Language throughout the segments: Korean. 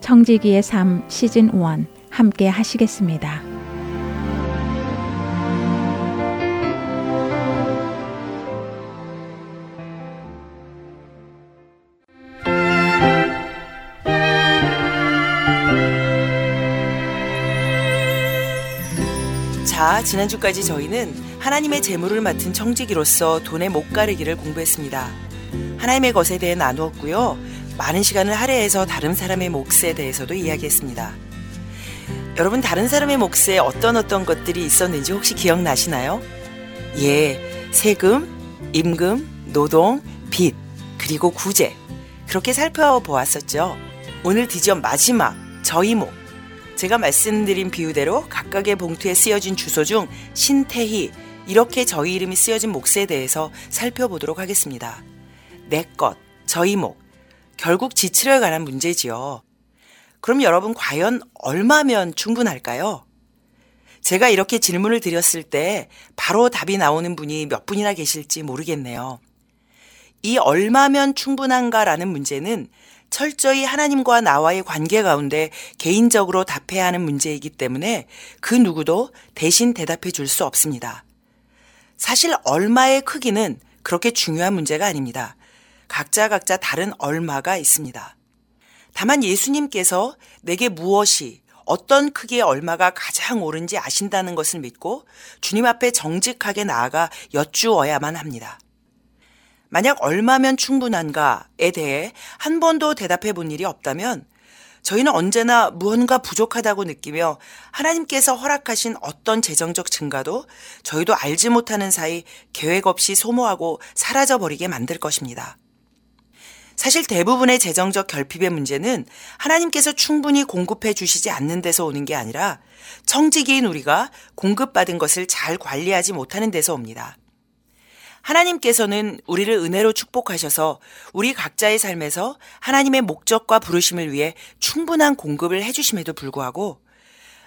청지기의 삶 시즌 1 함께 하시겠습니다. 자, 지난주까지 저희는 하나님의 재물을 맡은 청지기로서 돈의 못 가리기를 공부했습니다. 하나님의 것에 대해 나누었고요. 많은 시간을 할애해서 다른 사람의 몫에 대해서도 이야기했습니다. 여러분, 다른 사람의 몫에 어떤 어떤 것들이 있었는지 혹시 기억나시나요? 예, 세금, 임금, 노동, 빚, 그리고 구제. 그렇게 살펴보았었죠. 오늘 드디어 마지막, 저희 목. 제가 말씀드린 비유대로 각각의 봉투에 쓰여진 주소 중 신태희 이렇게 저희 이름이 쓰여진 몫에 대해서 살펴보도록 하겠습니다. 내 것, 저희 목. 결국 지출에 관한 문제지요. 그럼 여러분 과연 얼마면 충분할까요? 제가 이렇게 질문을 드렸을 때 바로 답이 나오는 분이 몇 분이나 계실지 모르겠네요. 이 얼마면 충분한가라는 문제는 철저히 하나님과 나와의 관계 가운데 개인적으로 답해야 하는 문제이기 때문에 그 누구도 대신 대답해 줄 수 없습니다. 사실 얼마의 크기는 그렇게 중요한 문제가 아닙니다. 각자 각자 다른 얼마가 있습니다. 다만 예수님께서 내게 무엇이 어떤 크기의 얼마가 가장 옳은지 아신다는 것을 믿고 주님 앞에 정직하게 나아가 여쭈어야만 합니다. 만약 얼마면 충분한가에 대해 한 번도 대답해 본 일이 없다면 저희는 언제나 무언가 부족하다고 느끼며 하나님께서 허락하신 어떤 재정적 증가도 저희도 알지 못하는 사이 계획 없이 소모하고 사라져 버리게 만들 것입니다. 사실 대부분의 재정적 결핍의 문제는 하나님께서 충분히 공급해 주시지 않는 데서 오는 게 아니라 청지기인 우리가 공급받은 것을 잘 관리하지 못하는 데서 옵니다. 하나님께서는 우리를 은혜로 축복하셔서 우리 각자의 삶에서 하나님의 목적과 부르심을 위해 충분한 공급을 해주심에도 불구하고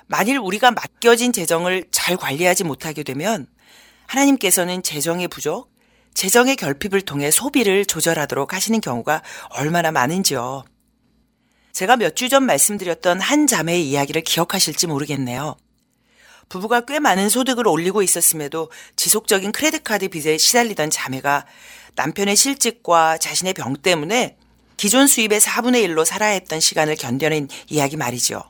만일 우리가 맡겨진 재정을 잘 관리하지 못하게 되면 하나님께서는 재정의 부족, 재정의 결핍을 통해 소비를 조절하도록 하시는 경우가 얼마나 많은지요. 제가 몇 주 전 말씀드렸던 한 자매의 이야기를 기억하실지 모르겠네요. 부부가 꽤 많은 소득을 올리고 있었음에도 지속적인 크레딧카드 빚에 시달리던 자매가 남편의 실직과 자신의 병 때문에 기존 수입의 4분의 1로 살아야 했던 시간을 견뎌낸 이야기 말이죠.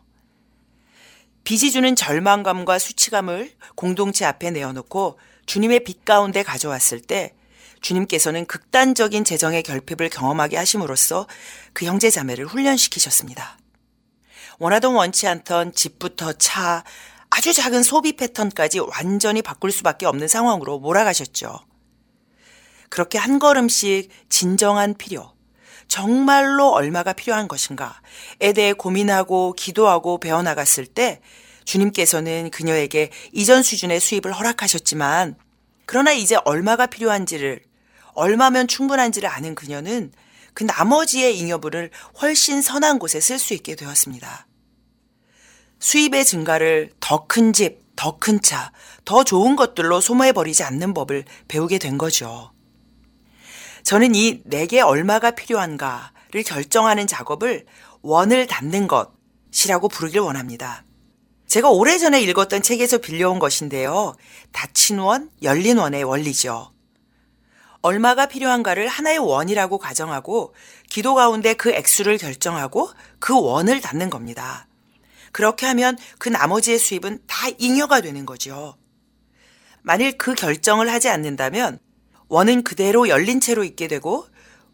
빚이 주는 절망감과 수치감을 공동체 앞에 내어놓고 주님의 빛 가운데 가져왔을 때 주님께서는 극단적인 재정의 결핍을 경험하게 하심으로써 그 형제 자매를 훈련시키셨습니다. 원하던 원치 않던 집부터 차, 아주 작은 소비 패턴까지 완전히 바꿀 수밖에 없는 상황으로 몰아가셨죠. 그렇게 한 걸음씩 진정한 필요, 정말로 얼마가 필요한 것인가에 대해 고민하고 기도하고 배워나갔을 때 주님께서는 그녀에게 이전 수준의 수입을 허락하셨지만 그러나 이제 얼마가 필요한지를 얼마면 충분한지를 아는 그녀는 그 나머지의 잉여분을 훨씬 선한 곳에 쓸 수 있게 되었습니다. 수입의 증가를 더 큰 집, 더 큰 차, 더 좋은 것들로 소모해버리지 않는 법을 배우게 된 거죠. 저는 이 내게 얼마가 필요한가를 결정하는 작업을 원을 닫는 것이라고 부르길 원합니다. 제가 오래전에 읽었던 책에서 빌려온 것인데요. 닫힌 원, 열린 원의 원리죠. 얼마가 필요한가를 하나의 원이라고 가정하고 기도 가운데 그 액수를 결정하고 그 원을 닫는 겁니다. 그렇게 하면 그 나머지의 수입은 다 잉여가 되는 거죠. 만일 그 결정을 하지 않는다면 원은 그대로 열린 채로 있게 되고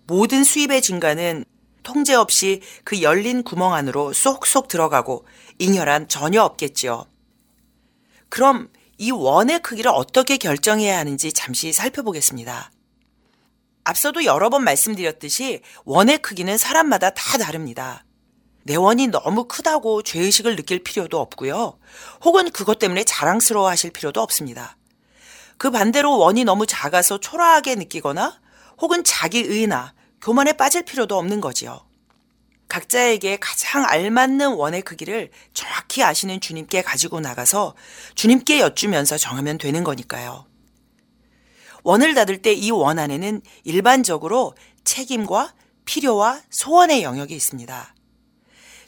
모든 수입의 증가는 통제 없이 그 열린 구멍 안으로 쏙쏙 들어가고 잉여란 전혀 없겠지요. 그럼 이 원의 크기를 어떻게 결정해야 하는지 잠시 살펴보겠습니다. 앞서도 여러 번 말씀드렸듯이 원의 크기는 사람마다 다 다릅니다. 내 원이 너무 크다고 죄의식을 느낄 필요도 없고요. 혹은 그것 때문에 자랑스러워 하실 필요도 없습니다. 그 반대로 원이 너무 작아서 초라하게 느끼거나 혹은 자기 의나 교만에 빠질 필요도 없는 거지요. 각자에게 가장 알맞는 원의 크기를 정확히 아시는 주님께 가지고 나가서 주님께 여쭈면서 정하면 되는 거니까요. 원을 닫을 때 이 원 안에는 일반적으로 책임과 필요와 소원의 영역이 있습니다.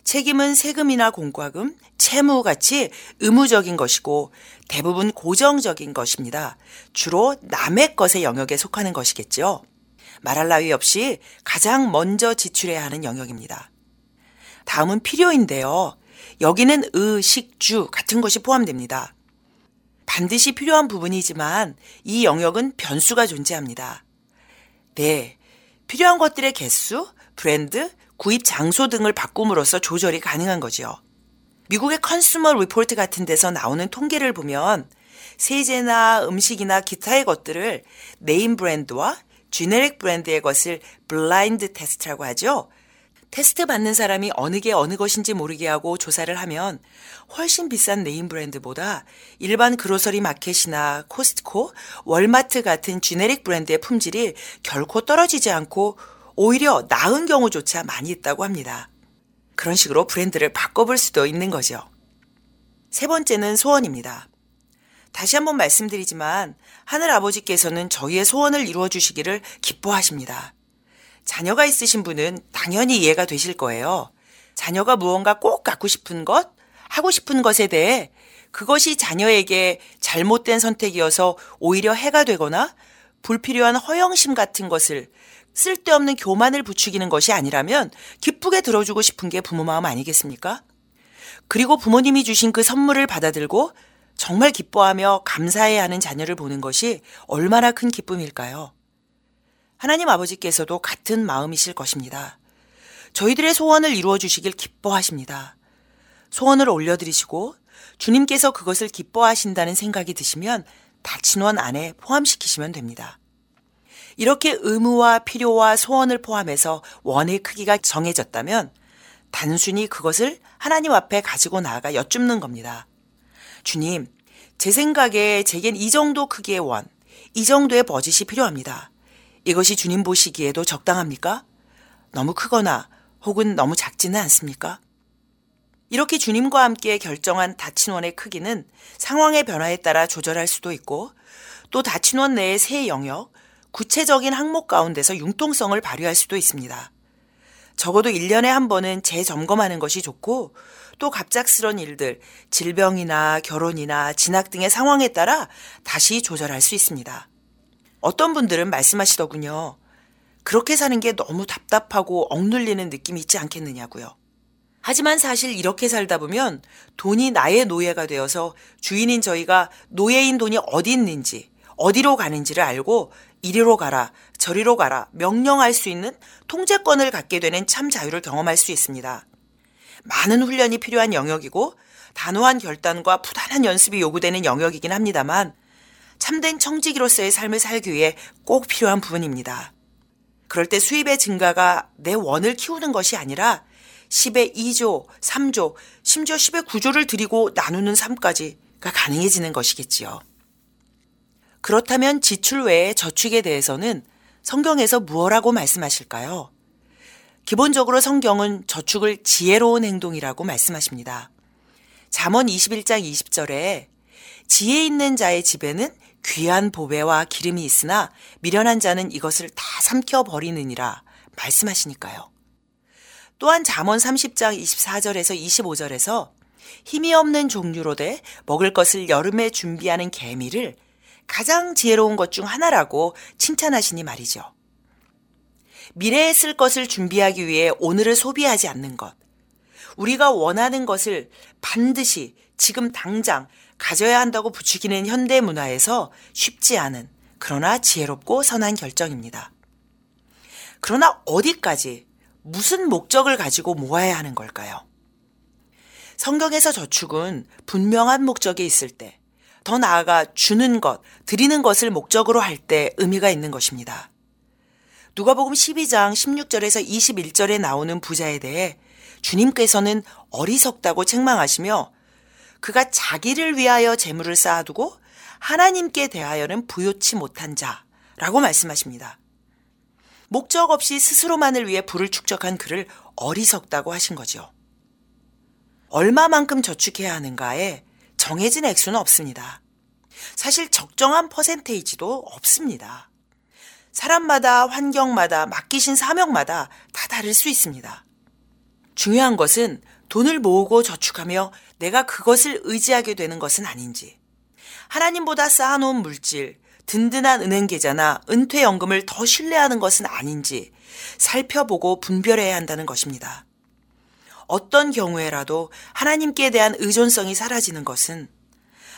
책임은 세금이나 공과금, 채무 같이 의무적인 것이고 대부분 고정적인 것입니다. 주로 남의 것의 영역에 속하는 것이겠죠. 말할 나위 없이 가장 먼저 지출해야 하는 영역입니다. 다음은 필요인데요. 여기는 의, 식, 주 같은 것이 포함됩니다. 반드시 필요한 부분이지만 이 영역은 변수가 존재합니다. 네. 필요한 것들의 개수, 브랜드, 구입 장소 등을 바꿈으로써 조절이 가능한 거지요. 미국의 Consumer Report 같은 데서 나오는 통계를 보면 세제나 음식이나 기타의 것들을 name brand와 generic brand의 것을 블라인드 테스트라고 하죠. 테스트 받는 사람이 어느 게 어느 것인지 모르게 하고 조사를 하면 훨씬 비싼 name brand보다 일반 grocery market이나 코스트코, 월마트 같은 generic brand의 품질이 결코 떨어지지 않고 오히려 나은 경우조차 많이 있다고 합니다. 그런 식으로 브랜드를 바꿔볼 수도 있는 거죠. 세 번째는 소원입니다. 다시 한번 말씀드리지만 하늘 아버지께서는 저희의 소원을 이루어 주시기를 기뻐하십니다. 자녀가 있으신 분은 당연히 이해가 되실 거예요. 자녀가 무언가 꼭 갖고 싶은 것, 하고 싶은 것에 대해 그것이 자녀에게 잘못된 선택이어서 오히려 해가 되거나 불필요한 허영심 같은 것을 쓸데없는 교만을 부추기는 것이 아니라면 기쁘게 들어주고 싶은 게 부모 마음 아니겠습니까? 그리고 부모님이 주신 그 선물을 받아들고 정말 기뻐하며 감사해야 하는 자녀를 보는 것이 얼마나 큰 기쁨일까요? 하나님 아버지께서도 같은 마음이실 것입니다. 저희들의 소원을 이루어 주시길 기뻐하십니다. 소원을 올려드리시고 주님께서 그것을 기뻐하신다는 생각이 드시면 다친원 안에 포함시키시면 됩니다. 이렇게 의무와 필요와 소원을 포함해서 원의 크기가 정해졌다면 단순히 그것을 하나님 앞에 가지고 나아가 여쭙는 겁니다. 주님, 제 생각에 제겐 이 정도 크기의 원, 이 정도의 버짓이 필요합니다. 이것이 주님 보시기에도 적당합니까? 너무 크거나 혹은 너무 작지는 않습니까? 이렇게 주님과 함께 결정한 다친원의 크기는 상황의 변화에 따라 조절할 수도 있고 또 다친원 내의 새 영역, 구체적인 항목 가운데서 융통성을 발휘할 수도 있습니다. 적어도 1년에 한 번은 재점검하는 것이 좋고 또 갑작스런 일들, 질병이나 결혼이나 진학 등의 상황에 따라 다시 조절할 수 있습니다. 어떤 분들은 말씀하시더군요. 그렇게 사는 게 너무 답답하고 억눌리는 느낌이 있지 않겠느냐고요. 하지만 사실 이렇게 살다 보면 돈이 나의 노예가 되어서 주인인 저희가 노예인 돈이 어디 있는지, 어디로 가는지를 알고 이리로 가라, 저리로 가라 명령할 수 있는 통제권을 갖게 되는 참 자유를 경험할 수 있습니다. 많은 훈련이 필요한 영역이고 단호한 결단과 부단한 연습이 요구되는 영역이긴 합니다만 참된 청지기로서의 삶을 살기 위해 꼭 필요한 부분입니다. 그럴 때 수입의 증가가 내 원을 키우는 것이 아니라 10의 2조, 3조, 심지어 10의 9조를 드리고 나누는 삶까지가 가능해지는 것이겠지요. 그렇다면 지출 외에 저축에 대해서는 성경에서 무엇라고 말씀하실까요? 기본적으로 성경은 저축을 지혜로운 행동이라고 말씀하십니다. 잠언 21장 20절에 지혜 있는 자의 집에는 귀한 보배와 기름이 있으나 미련한 자는 이것을 다 삼켜 버리느니라 말씀하시니까요. 또한 잠언 30장 24절에서 25절에서 힘이 없는 종류로 돼 먹을 것을 여름에 준비하는 개미를 가장 지혜로운 것 중 하나라고 칭찬하시니 말이죠. 미래에 쓸 것을 준비하기 위해 오늘을 소비하지 않는 것. 우리가 원하는 것을 반드시 지금 당장 가져야 한다고 부추기는 현대 문화에서 쉽지 않은 그러나 지혜롭고 선한 결정입니다. 그러나 어디까지 무슨 목적을 가지고 모아야 하는 걸까요? 성경에서 저축은 분명한 목적이 있을 때, 더 나아가 주는 것, 드리는 것을 목적으로 할 때 의미가 있는 것입니다. 누가복음 12장 16절에서 21절에 나오는 부자에 대해 주님께서는 어리석다고 책망하시며 그가 자기를 위하여 재물을 쌓아두고 하나님께 대하여는 부요치 못한 자라고 말씀하십니다. 목적 없이 스스로만을 위해 부를 축적한 그를 어리석다고 하신 거죠. 얼마만큼 저축해야 하는가에 정해진 액수는 없습니다. 사실 적정한 퍼센테이지도 없습니다. 사람마다 환경마다 맡기신 사명마다 다 다를 수 있습니다. 중요한 것은 돈을 모으고 저축하며 내가 그것을 의지하게 되는 것은 아닌지, 하나님보다 쌓아놓은 물질, 든든한 은행 계좌나 은퇴연금을 더 신뢰하는 것은 아닌지 살펴보고 분별해야 한다는 것입니다. 어떤 경우에라도 하나님께 대한 의존성이 사라지는 것은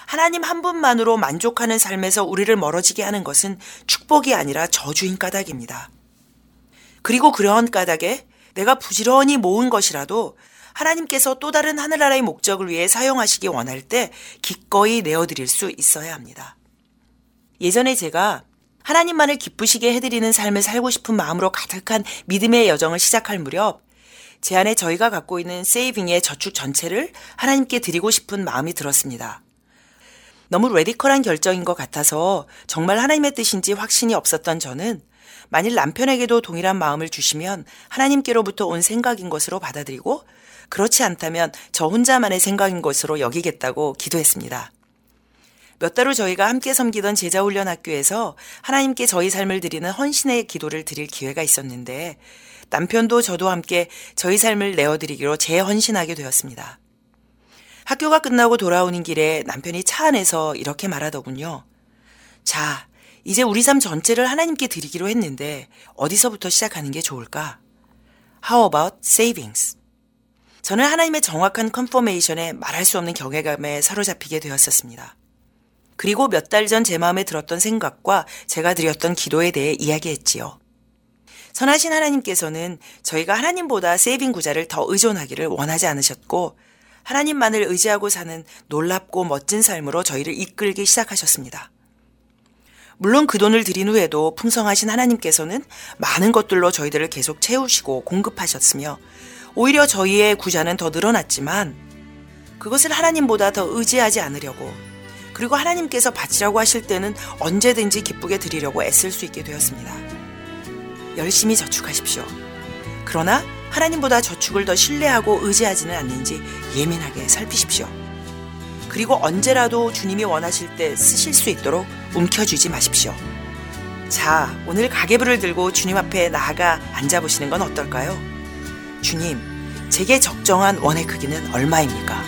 하나님 한 분만으로 만족하는 삶에서 우리를 멀어지게 하는 것은 축복이 아니라 저주인 까닭입니다. 그리고 그러한 까닭에 내가 부지런히 모은 것이라도 하나님께서 또 다른 하늘나라의 목적을 위해 사용하시기 원할 때 기꺼이 내어드릴 수 있어야 합니다. 예전에 제가 하나님만을 기쁘시게 해드리는 삶을 살고 싶은 마음으로 가득한 믿음의 여정을 시작할 무렵 제 안에 저희가 갖고 있는 세이빙의 저축 전체를 하나님께 드리고 싶은 마음이 들었습니다. 너무 레디컬한 결정인 것 같아서 정말 하나님의 뜻인지 확신이 없었던 저는 만일 남편에게도 동일한 마음을 주시면 하나님께로부터 온 생각인 것으로 받아들이고 그렇지 않다면 저 혼자만의 생각인 것으로 여기겠다고 기도했습니다. 몇 달 후 저희가 함께 섬기던 제자훈련 학교에서 하나님께 저희 삶을 드리는 헌신의 기도를 드릴 기회가 있었는데 남편도 저도 함께 저희 삶을 내어드리기로 재헌신하게 되었습니다. 학교가 끝나고 돌아오는 길에 남편이 차 안에서 이렇게 말하더군요. 자, 이제 우리 삶 전체를 하나님께 드리기로 했는데 어디서부터 시작하는 게 좋을까? How about savings? 저는 하나님의 정확한 컨퍼메이션에 말할 수 없는 경외감에 사로잡히게 되었었습니다. 그리고 몇 달 전 제 마음에 들었던 생각과 제가 드렸던 기도에 대해 이야기했지요. 선하신 하나님께서는 저희가 하나님보다 세이빙 구자를 더 의존하기를 원하지 않으셨고 하나님만을 의지하고 사는 놀랍고 멋진 삶으로 저희를 이끌기 시작하셨습니다. 물론 그 돈을 들인 후에도 풍성하신 하나님께서는 많은 것들로 저희들을 계속 채우시고 공급하셨으며 오히려 저희의 구자는 더 늘어났지만 그것을 하나님보다 더 의지하지 않으려고 그리고 하나님께서 바치라고 하실 때는 언제든지 기쁘게 드리려고 애쓸 수 있게 되었습니다. 열심히 저축하십시오. 그러나 하나님보다 저축을 더 신뢰하고 의지하지는 않는지 예민하게 살피십시오. 그리고 언제라도 주님이 원하실 때 쓰실 수 있도록 움켜쥐지 마십시오. 자, 오늘 가계부를 들고 주님 앞에 나아가 앉아보시는 건 어떨까요? 주님, 제게 적정한 원의 크기는 얼마입니까?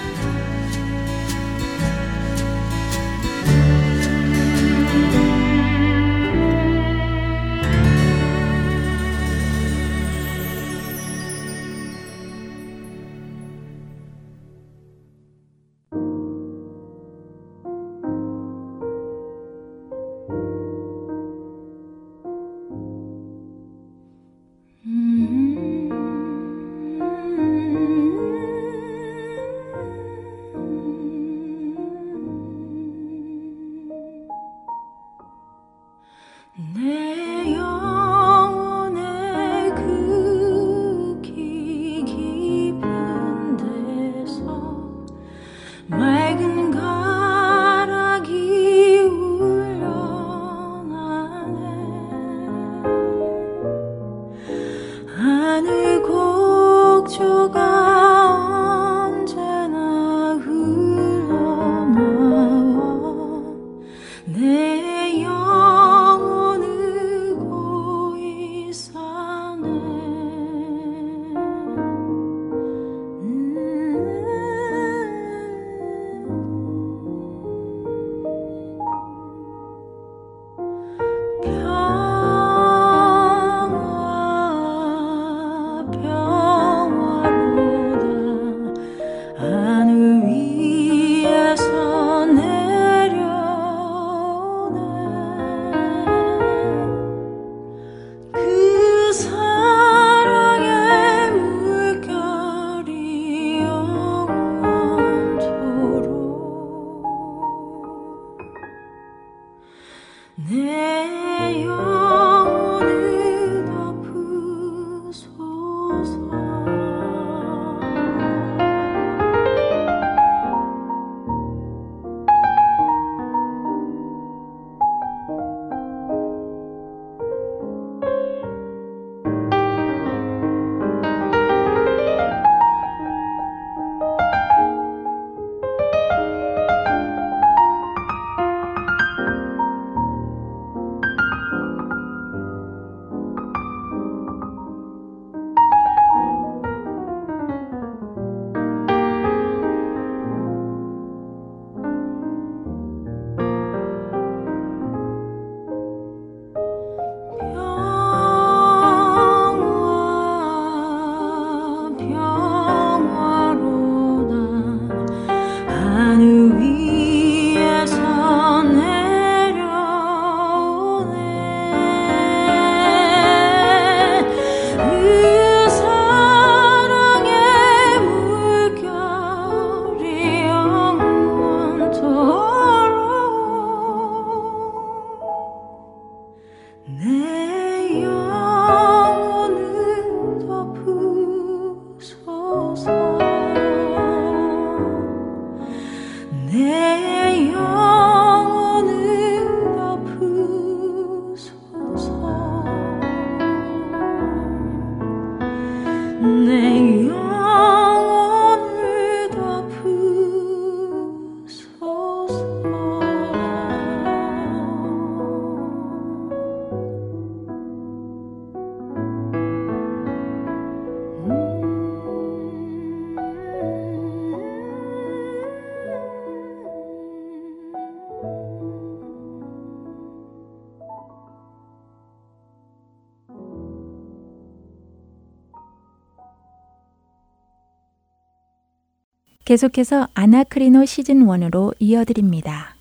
계속해서 아나크리노 시즌 1으로 이어드립니다.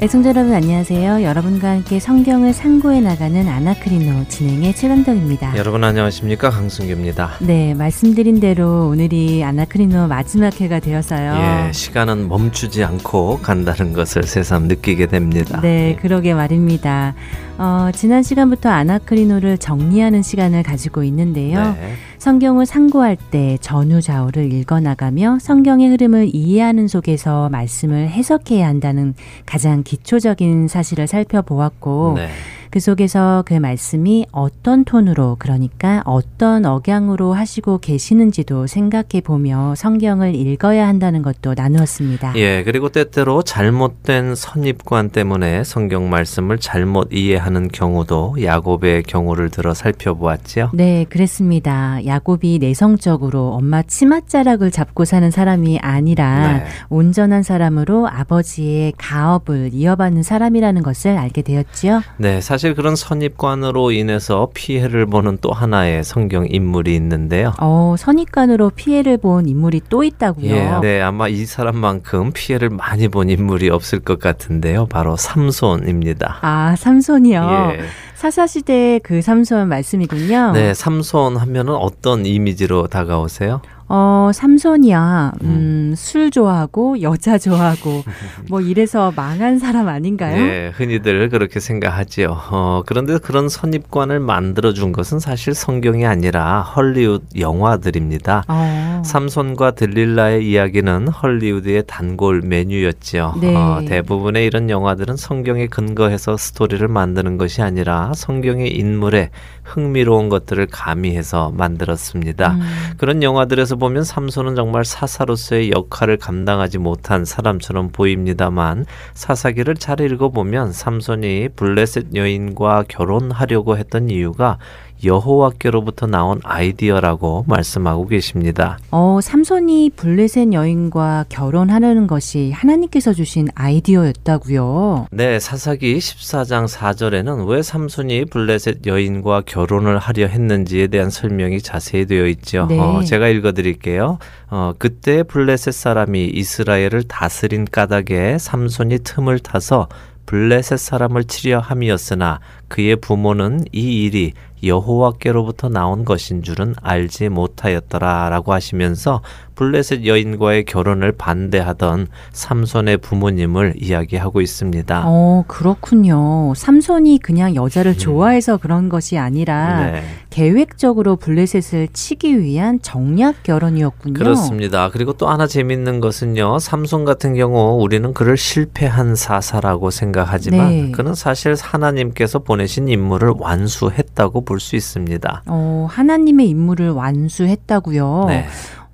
애청자 여러분 안녕하세요. 여러분과 함께 성경을 상고해 나가는 아나크리노 진행의 최강덕입니다. 여러분 안녕하십니까 강승규입니다. 네, 말씀드린 대로 오늘이 아나크리노 마지막 회가 되어서요. 예, 시간은 멈추지 않고 간다는 것을 새삼 느끼게 됩니다. 네, 예. 그러게 말입니다. 어, 지난 시간부터 아나크리노를 정리하는 시간을 가지고 있는데요. 네. 성경을 상고할 때 전후좌우를 읽어나가며 성경의 흐름을 이해하는 속에서 말씀을 해석해야 한다는 가장 기초적인 사실을 살펴보았고 네. 그 속에서 그 말씀이 어떤 톤으로 그러니까 어떤 억양으로 하시고 계시는지도 생각해 보며 성경을 읽어야 한다는 것도 나누었습니다. 예, 그리고 때때로 잘못된 선입관 때문에 성경 말씀을 잘못 이해하는 경우도 야곱의 경우를 들어 살펴보았지요. 네, 그랬습니다. 야곱이 내성적으로 엄마 치맛자락을 잡고 사는 사람이 아니라 네. 온전한 사람으로 아버지의 가업을 이어받는 사람이라는 것을 알게 되었지요. 네, 사실 사실 그런 선입관으로 인해서 피해를 보는 또 하나의 성경 인물이 있는데요. 어, 선입관으로 피해를 본 인물이 또 있다고요? 예, 네, 아마 이 사람만큼 피해를 많이 본 인물이 없을 것 같은데요. 바로 삼손입니다. 아, 삼손이요? 예. 사사 시대의 그 삼손 말씀이군요. 네, 삼손 하면은 어떤 이미지로 다가오세요? 어, 삼손이야. 음, 음, 술 좋아하고 여자 좋아하고 뭐 이래서 망한 사람 아닌가요? 네, 흔히들 그렇게 생각하지요. 어, 그런데 그런 선입관을 만들어 준 것은 사실 성경이 아니라 헐리우드 영화들입니다. 어. 삼손과 들릴라의 이야기는 헐리우드의 단골 메뉴였지요. 네. 어, 대부분의 이런 영화들은 성경에 근거해서 스토리를 만드는 것이 아니라 성경의 인물에 흥미로운 것들을 가미해서 만들었습니다. 음. 그런 영화들에서 보면 삼손은 정말 사사로서의 역할을 감당하지 못한 사람처럼 보입니다만 사사기를 잘 읽어보면 삼손이 블레셋 여인과 결혼하려고 했던 이유가 여호와께로부터 나온 아이디어라고 말씀하고 계십니다. 어, 삼손이 블레셋 여인과 결혼하려는 것이 하나님께서 주신 아이디어였다고요. 네, 사사기 14장 4절에는 왜 삼손이 블레셋 여인과 결혼을 하려 했는지에 대한 설명이 자세히 되어 있죠. 네. 어, 제가 읽어 드릴게요. 어, 그때 블레셋 사람이 이스라엘을 다스린 까닭에 삼손이 틈을 타서 블레셋 사람을 치려 함이었으나 그의 부모는 이 일이 여호와께로부터 나온 것인 줄은 알지 못하였더라라고 하시면서 블레셋 여인과의 결혼을 반대하던 삼손의 부모님을 이야기하고 있습니다. 어, 그렇군요. 삼손이 그냥 여자를 음. 좋아해서 그런 것이 아니라 네. 계획적으로 블레셋을 치기 위한 정략 결혼이었군요. 그렇습니다. 그리고 또 하나 재밌는 것은요. 삼손 같은 경우 우리는 그를 실패한 사사라고 생각하지만 네. 그는 사실 하나님께서 보 내신 임무를 완수했다고 볼 수 있습니다. 어, 하나님의 임무를 완수했다고요. 네.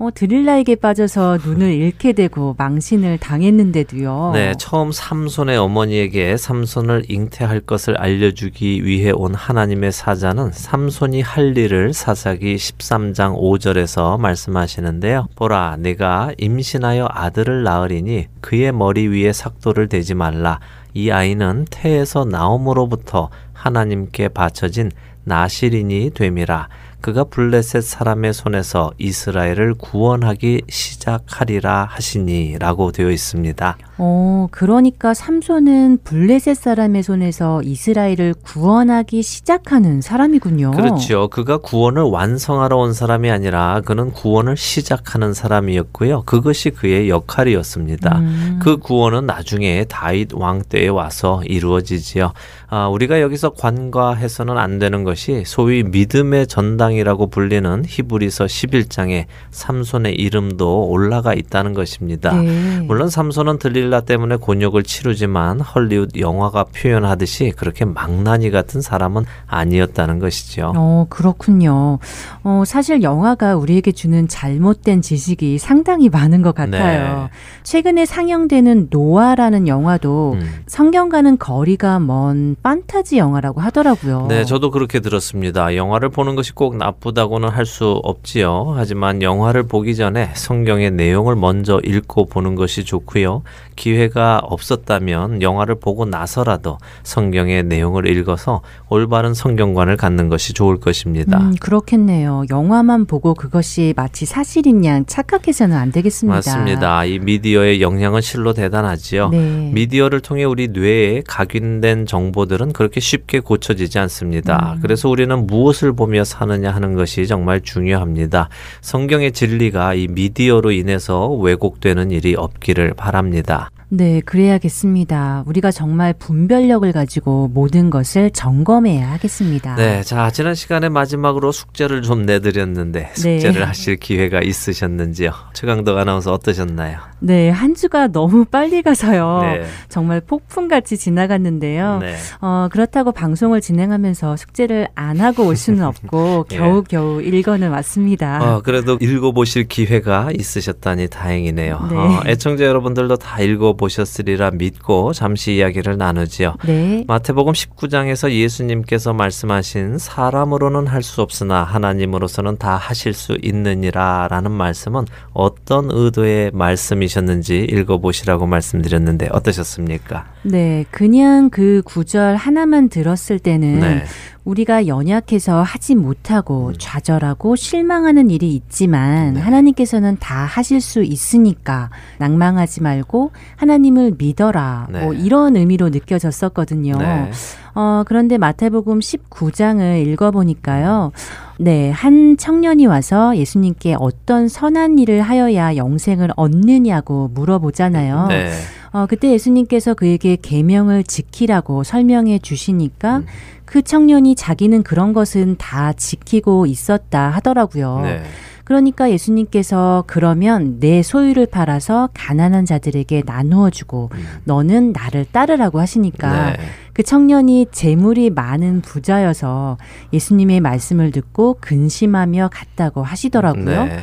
어, 드릴라에게 빠져서 눈을 잃게 되고 망신을 당했는데도요. 네, 처음 삼손의 어머니에게 삼손을 잉태할 것을 알려주기 위해 온 하나님의 사자는 삼손이 할 일을 사사기 13장 5절에서 말씀하시는데요. 보라, 내가 임신하여 아들을 낳으리니 그의 머리 위에 삭도를 대지 말라. 이 아이는 태에서 나옴으로부터 하나님께 바쳐진 나시린이 됨이라. 그가 블레셋 사람의 손에서 이스라엘을 구원하기 시작하리라 하시니라고 되어 있습니다. 어, 그러니까 삼손은 블레셋 사람의 손에서 이스라엘을 구원하기 시작하는 사람이군요. 그렇죠. 그가 구원을 완성하러 온 사람이 아니라 그는 구원을 시작하는 사람이었고요. 그것이 그의 역할이었습니다. 음. 그 구원은 나중에 다윗 왕 때에 와서 이루어지지요. 아, 우리가 여기서 관과해서는 안 되는 것이 소위 믿음의 전당이라고 불리는 히브리서 11장에 삼손의 이름도 올라가 있다는 것입니다. 네. 물론 삼손은 들릴 고릴라 때문에 곤욕을 치르지만 헐리우드 영화가 표현하듯이 그렇게 망나니 같은 사람은 아니었다는 것이죠. 어, 그렇군요. 어, 사실 영화가 우리에게 주는 잘못된 지식이 상당히 많은 것 같아요. 네. 최근에 상영되는 노아라는 영화도 음. 성경과는 거리가 먼 판타지 영화라고 하더라고요. 네, 저도 그렇게 들었습니다. 영화를 보는 것이 꼭 나쁘다고는 할 수 없지요. 하지만 영화를 보기 전에 성경의 내용을 먼저 읽고 보는 것이 좋고요. 기회가 없었다면 영화를 보고 나서라도 성경의 내용을 읽어서 올바른 성경관을 갖는 것이 좋을 것입니다. 음, 그렇겠네요. 영화만 보고 그것이 마치 사실인 양 착각해서는 안 되겠습니다. 맞습니다. 이 미디어의 영향은 실로 대단하지요. 네. 미디어를 통해 우리 뇌에 각인된 정보들은 그렇게 쉽게 고쳐지지 않습니다. 음. 그래서 우리는 무엇을 보며 사느냐 하는 것이 정말 중요합니다. 성경의 진리가 이 미디어로 인해서 왜곡되는 일이 없기를 바랍니다. 네, 그래야겠습니다. 우리가 정말 분별력을 가지고 모든 것을 점검해야 하겠습니다. 네, 자, 지난 시간에 마지막으로 숙제를 좀 내드렸는데 숙제를 네. 하실 기회가 있으셨는지요? 최강덕 아나운서 어떠셨나요? 네, 한 주가 너무 빨리 가서요. 네. 정말 폭풍같이 지나갔는데요. 네. 어, 그렇다고 방송을 진행하면서 숙제를 안 하고 올 수는 없고 예. 겨우겨우 읽어는 왔습니다. 어, 그래도 읽어보실 기회가 있으셨다니 다행이네요. 네. 어, 애청자 여러분들도 다 읽어 보셨으리라 믿고 잠시 이야기를 나누지요. 네. 마태복음 19장에서 예수님께서 말씀하신 사람으로는 할 수 없으나 하나님으로서는 다 하실 수 있느니라라는 말씀은 어떤 의도의 말씀이셨는지 읽어보시라고 말씀드렸는데 어떠셨습니까? 네, 그냥 그 구절 하나만 들었을 때는 네. 우리가 연약해서 하지 못하고 음. 좌절하고 실망하는 일이 있지만 네. 하나님께서는 다 하실 수 있으니까 낭망하지 말고 하나님 을 믿어라. 네. 뭐 이런 의미로 느껴졌었거든요. 네. 어, 그런데 마태복음 19장을 읽어보니까요. 네, 한 청년이 와서 예수님께 어떤 선한 일을 하여야 영생을 얻느냐고 물어보잖아요. 네. 어, 그때 예수님께서 그에게 계명을 지키라고 설명해 주시니까 음. 그 청년이 자기는 그런 것은 다 지키고 있었다 하더라고요. 네. 그러니까 예수님께서 그러면 내 소유를 팔아서 가난한 자들에게 나누어 주고 음. 너는 나를 따르라고 하시니까 네. 그 청년이 재물이 많은 부자여서 예수님의 말씀을 듣고 근심하며 갔다고 하시더라고요. 네.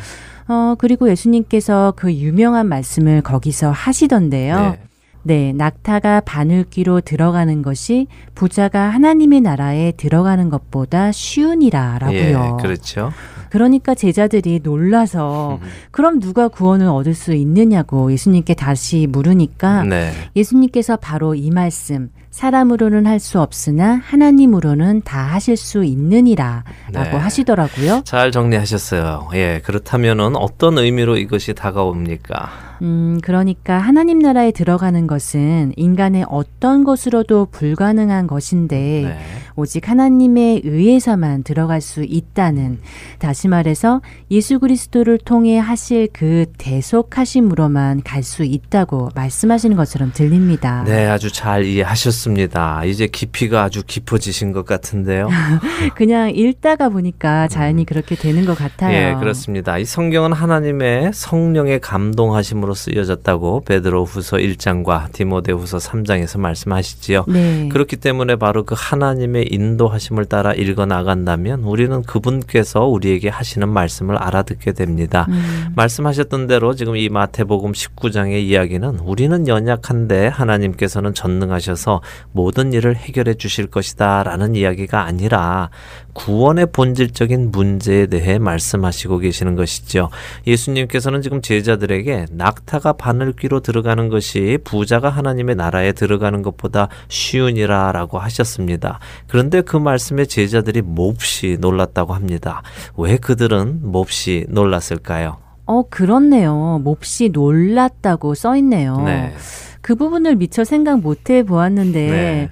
어, 그리고 예수님께서 그 유명한 말씀을 거기서 하시던데요. 네. 네, 낙타가 바늘귀로 들어가는 것이 부자가 하나님의 나라에 들어가는 것보다 쉬우니라라고요. 예, 그렇죠. 그러니까 제자들이 놀라서 음. 그럼 누가 구원을 얻을 수 있느냐고 예수님께 다시 물으니까 네. 예수님께서 바로 이 말씀 사람으로는 할 수 없으나 하나님으로는 다 하실 수 있느니라라고 네. 하시더라고요. 잘 정리하셨어요. 예, 그렇다면은 어떤 의미로 이것이 다가옵니까? 음, 그러니까 하나님 나라에 들어가는 것은 인간의 어떤 것으로도 불가능한 것인데 네. 오직 하나님에 의해서만 들어갈 수 있다는 다시 말해서 예수 그리스도를 통해 하실 그 대속하심으로만 갈 수 있다고 말씀하시는 것처럼 들립니다. 네, 아주 잘 이해하셨습니다. 이제 깊이가 아주 깊어지신 것 같은데요. 그냥 읽다가 보니까 자연히 음. 그렇게 되는 것 같아요. 네, 그렇습니다. 이 성경은 하나님의 성령의 감동하심 으로 쓰여졌다고 베드로 후서 1장과 디모데 후서 3장에서 말씀하시지요. 네. 그렇기 때문에 바로 그 하나님의 인도하심을 따라 읽어 나간다면 우리는 그분께서 우리에게 하시는 말씀을 알아듣게 됩니다. 음. 말씀하셨던 대로 지금 이 마태복음 19장의 이야기는 우리는 연약한데 하나님께서는 전능하셔서 모든 일을 해결해 주실 것이다 라는 이야기가 아니라 구원의 본질적인 문제에 대해 말씀하시고 계시는 것이죠. 예수님께서는 지금 제자들에게 낙타가 바늘귀로 들어가는 것이 부자가 하나님의 나라에 들어가는 것보다 쉬우니라라고 하셨습니다. 그런데 그 말씀에 제자들이 몹시 놀랐다고 합니다. 왜 그들은 몹시 놀랐을까요? 어, 그렇네요. 몹시 놀랐다고 써 있네요. 네. 그 부분을 미처 생각 못 해 보았는데 네.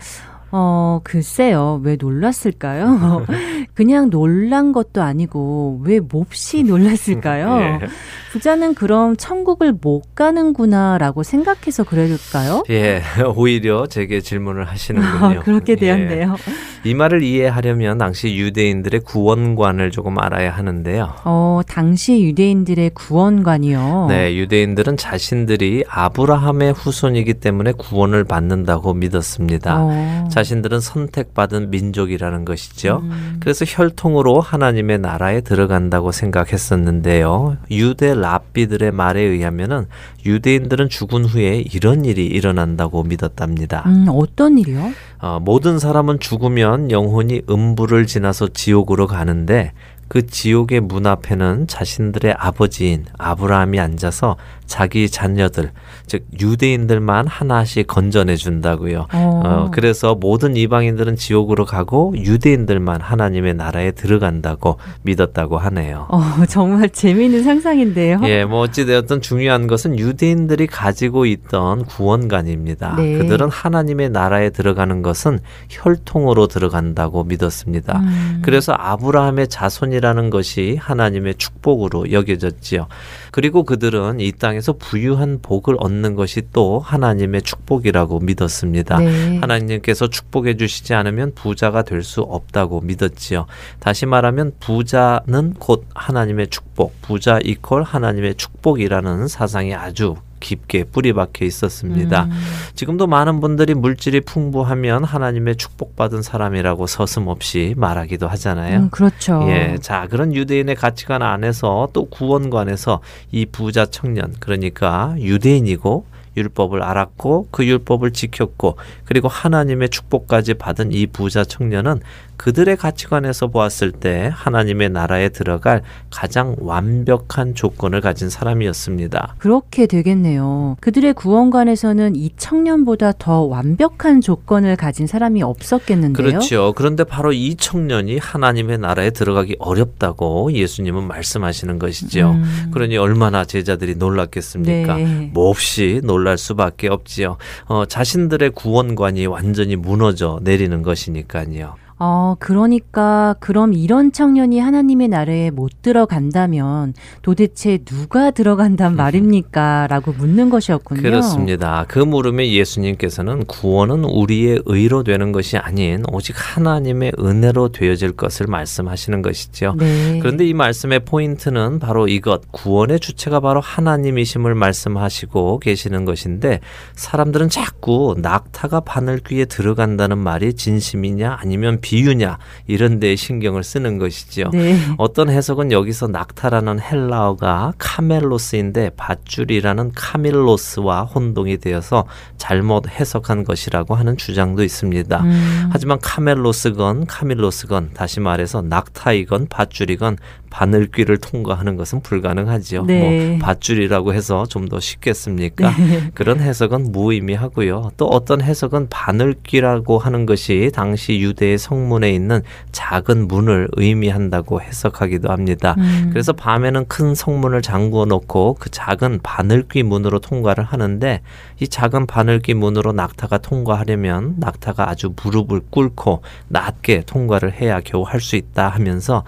어, 글쎄요. 왜 놀랐을까요? 그냥 놀란 것도 아니고 왜 몹시 놀랐을까요? 예. 부자는 그럼 천국을 못 가는구나라고 생각해서 그럴까요? 예, 오히려 제게 질문을 하시는군요. 아, 그렇게 되었네요. 예. 이 말을 이해하려면 당시 유대인들의 구원관을 조금 알아야 하는데요. 어, 당시 유대인들의 구원관이요. 네, 유대인들은 자신들이 아브라함의 후손이기 때문에 구원을 받는다고 믿었습니다. 어. 자 신들은 선택받은 민족이라는 것이죠. 음. 그래서 혈통으로 하나님의 나라에 들어간다고 생각했었는데요. 유대 랍비들의 말에 의하면은 유대인들은 죽은 후에 이런 일이 일어난다고 믿었답니다. 음, 어떤 일이요? 어, 모든 사람은 죽으면 영혼이 음부를 지나서 지옥으로 가는데 그 지옥의 문 앞에는 자신들의 아버지인 아브라함이 앉아서 자기 자녀들 즉 유대인들만 하나씩 건져내 준다고요. 어. 어, 그래서 모든 이방인들은 지옥으로 가고 유대인들만 하나님의 나라에 들어간다고 믿었다고 하네요. 어, 정말 재미있는 상상인데요. 예, 뭐 어찌되었든 중요한 것은 유대인들이 가지고 있던 구원관입니다. 네. 그들은 하나님의 나라에 들어가는 것은 혈통으로 들어간다고 믿었습니다. 음. 그래서 아브라함의 자손이라 는 것이 하나님의 축복으로 여겨졌지요. 그리고 그들은 이 땅에서 부유한 복을 얻는 것이 또 하나님의 축복이라고 믿었습니다. 네. 하나님께서 축복해 주시지 않으면 부자가 될 수 없다고 믿었지요. 다시 말하면 부자는 곧 하나님의 축복, 부자 이퀄 하나님의 축복이라는 사상이 아주 깊게 뿌리박혀 있었습니다. 음. 지금도 많은 분들이 물질이 풍부하면 하나님의 축복받은 사람이라고 서슴없이 말하기도 하잖아요. 음, 그렇죠. 예, 자 그런 유대인의 가치관 안에서 또 구원관에서 이 부자 청년 그러니까 유대인이고 율법을 알았고 그 율법을 지켰고 그리고 하나님의 축복까지 받은 이 부자 청년은 그들의 가치관에서 보았을 때 하나님의 나라에 들어갈 가장 완벽한 조건을 가진 사람이었습니다. 그렇게 되겠네요. 그들의 구원관에서는 이 청년보다 더 완벽한 조건을 가진 사람이 없었겠는데요. 그렇죠. 그런데 바로 이 청년이 하나님의 나라에 들어가기 어렵다고 예수님은 말씀하시는 것이죠. 음. 그러니 얼마나 제자들이 놀랐겠습니까? 네. 몹시 놀랄 수밖에 없지요. 어, 자신들의 구원관이 완전히 무너져 내리는 것이니까요. 어, 그러니까 그럼 이런 청년이 하나님의 나라에 못 들어간다면 도대체 누가 들어간단 음. 말입니까? 라고 묻는 것이었군요. 그렇습니다. 그 물음에 예수님께서는 구원은 우리의 의로 되는 것이 아닌 오직 하나님의 은혜로 되어질 것을 말씀하시는 것이죠. 네. 그런데 이 말씀의 포인트는 바로 이것, 구원의 주체가 바로 하나님이심을 말씀하시고 계시는 것인데 사람들은 자꾸 낙타가 바늘귀에 들어간다는 말이 진심이냐 아니면 비유냐 이런 데에 신경을 쓰는 것이지요. 네. 어떤 해석은 여기서 낙타라는 헬라어가 카멜로스인데 밧줄이라는 카밀로스와 혼동이 되어서 잘못 해석한 것이라고 하는 주장도 있습니다. 음. 하지만 카멜로스건 카밀로스건 다시 말해서 낙타이건 밧줄이건 바늘귀를 통과하는 것은 불가능하지요. 네. 뭐 밧줄이라고 해서 좀 더 쉽겠습니까? 네. 그런 해석은 무의미하고요. 또 어떤 해석은 바늘귀라고 하는 것이 당시 유대의 성 문에 있는 작은 문을 의미한다고 해석하기도 합니다. 음. 그래서 밤에는 큰 성문을 잠그어 놓고 그 작은 바늘귀 문으로 통과를 하는데 이 작은 바늘귀 문으로 낙타가 통과하려면 낙타가 아주 무릎을 꿇고 낮게 통과를 해야 겨우 할 수 있다 하면서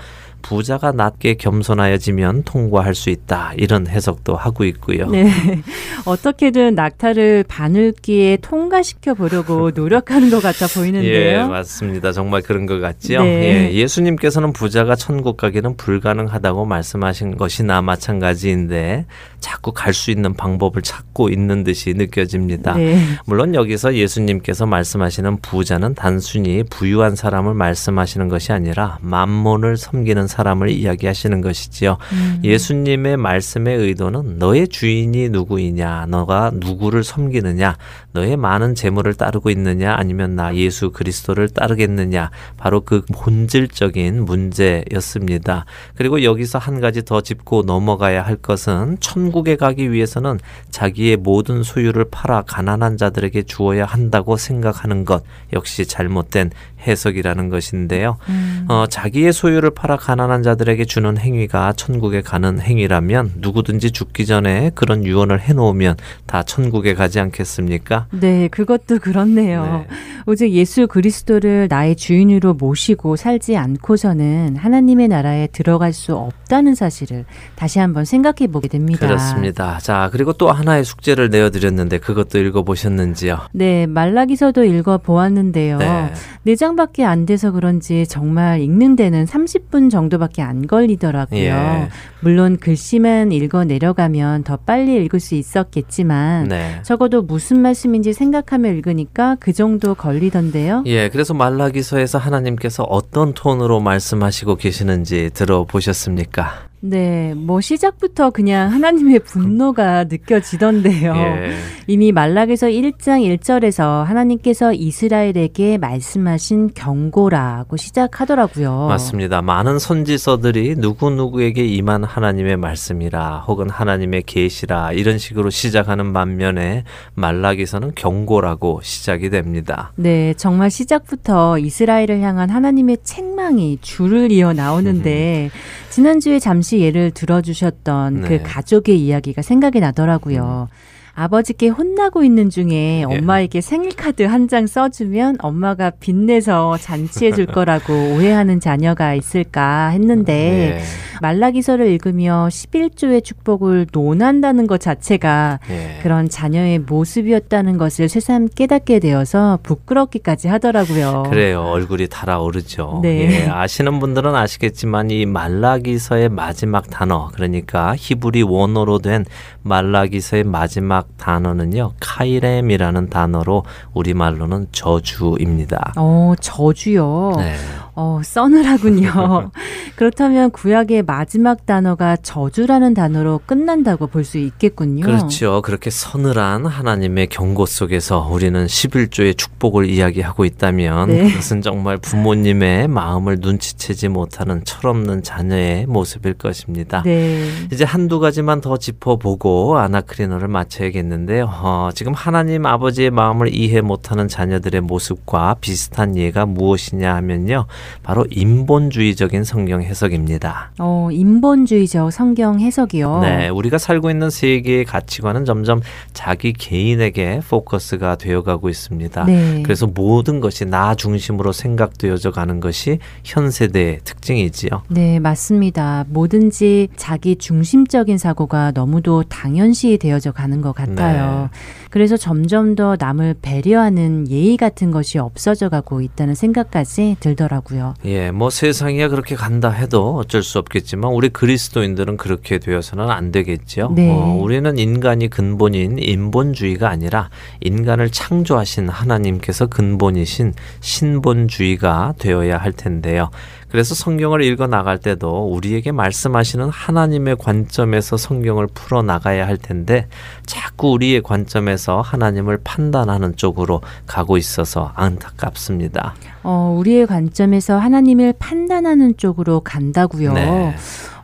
부자가 낮게 겸손하여지면 통과할 수 있다. 이런 해석도 하고 있고요. 네. 어떻게든 낙타를 바늘기에 통과시켜 보려고 노력하는 것 같아 보이는데요. 예, 맞습니다. 정말 그런 것 같지요. 네. 예, 예수님께서는 부자가 천국 가기는 불가능하다고 말씀하신 것이나 마찬가지인데 자꾸 갈 수 있는 방법을 찾고 있는 듯이 느껴집니다. 네. 물론 여기서 예수님께서 말씀하시는 부자는 단순히 부유한 사람을 말씀하시는 것이 아니라 만몬을 섬기는 사람을 이야기하시는 것이지요. 음. 예수님의 말씀의 의도는 너의 주인이 누구이냐, 너가 누구를 섬기느냐, 너의 많은 재물을 따르고 있느냐, 아니면 나 예수 그리스도를 따르겠느냐, 바로 그 본질적인 문제였습니다. 그리고 여기서 한 가지 더 짚고 넘어가야 할 것은 천국에 가기 위해서는 자기의 모든 소유를 팔아 가난한 자들에게 주어야 한다고 생각하는 것. 역시 잘못된 해석이라는 것인데요. 음. 어, 자기의 소유를 팔아 가난한 자들에게 주는 행위가 천국에 가는 행위라면 누구든지 죽기 전에 그런 유언을 해놓으면 다 천국에 가지 않겠습니까? 네, 그것도 그렇네요. 네. 오직 예수 그리스도를 나의 주인으로 모시고 살지 않고서는 하나님의 나라에 들어갈 수 없다는 사실을 다시 한번 생각해 보게 됩니다. 그렇습니다. 자, 그리고 또 하나의 숙제를 내어드렸는데 그것도 읽어보셨는지요? 네, 말라기서도 읽어보았는데요. 네. 4장 밖에 안 돼서 그런지 정말 읽는 데는 30분 정도밖에 안 걸리더라고요. 예. 물론 글씨만 읽어 내려가면 더 빨리 읽을 수 있었겠지만 네. 적어도 무슨 말씀인지 생각하며 읽으니까 그 정도 걸리던데요. 예, 그래서 말라기서에서 하나님께서 어떤 톤으로 말씀하시고 계시는지 들어보셨습니까? 네, 뭐 시작부터 그냥 하나님의 분노가 느껴지던데요. 예. 이미 말락에서 1장 1절에서 하나님께서 이스라엘에게 말씀하신 경고라고 시작하더라고요. 맞습니다. 많은 선지서들이 누구누구에게 임한 하나님의 말씀이라 혹은 하나님의 계시라 이런 식으로 시작하는 반면에 말락에서는 경고라고 시작이 됩니다. 네, 정말 시작부터 이스라엘을 향한 하나님의 책망이 줄을 이어 나오는데 지난주에 잠시 예를 들어주셨던 그 네. 그 가족의 이야기가 생각이 나더라고요. 음. 아버지께 혼나고 있는 중에 예. 엄마에게 생일 카드 한 장 써주면 엄마가 빚내서 잔치해 줄 거라고 오해하는 자녀가 있을까 했는데 예. 말라기서를 읽으며 11조의 축복을 논한다는 것 자체가 예. 그런 자녀의 모습이었다는 것을 새삼 깨닫게 되어서 부끄럽기까지 하더라고요. 그래요. 얼굴이 달아오르죠. 네. 예. 아시는 분들은 아시겠지만 이 말라기서의 마지막 단어 그러니까 히브리 원어로 된 말라기서의 마지막 단어는요. 카이렘이라는 단어로 우리말로는 저주입니다. 어, 저주요. 네. 어, 써느라군요. 그렇다면 구약의 마지막 단어가 저주라는 단어로 끝난다고 볼 수 있겠군요. 그렇죠. 그렇게 서늘한 하나님의 경고 속에서 우리는 11조의 축복을 이야기하고 있다면 네. 그것은 정말 부모님의 마음을 눈치채지 못하는 철없는 자녀의 모습일 것입니다. 네. 이제 한두 가지만 더 짚어보고 아나크리노를 마쳐야겠는데요. 어, 지금 하나님 아버지의 마음을 이해 못하는 자녀들의 모습과 비슷한 예가 무엇이냐 하면요. 바로 인본주의적인 성경 해석입니다. 어, 인본주의적 성경 해석이요. 네, 우리가 살고 있는 세계의 가치관은 점점 자기 개인에게 포커스가 되어가고 있습니다. 네. 그래서 모든 것이 나 중심으로 생각되어져 가는 것이 현 세대의 특징이지요. 네, 맞습니다. 뭐든지 자기 중심적인 사고가 너무도 당연시 되어져 가는 것 같아요. 네. 그래서 점점 더 남을 배려하는 예의 같은 것이 없어져 가고 있다는 생각까지 들더라고요. 예, 뭐 세상이 그렇게 간다 해도 어쩔 수 없겠지만 우리 그리스도인들은 그렇게 되어서는 안 되겠죠. 네. 어, 우리는 인간이 근본인 인본주의가 아니라 인간을 창조하신 하나님께서 근본이신 신본주의가 되어야 할 텐데요. 그래서 성경을 읽어 나갈 때도 우리에게 말씀하시는 하나님의 관점에서 성경을 풀어 나가야 할 텐데 자꾸 우리의 관점에서 하나님을 판단하는 쪽으로 가고 있어서 안타깝습니다. 어, 우리의 관점에서 하나님을 판단하는 쪽으로 간다고요. 네.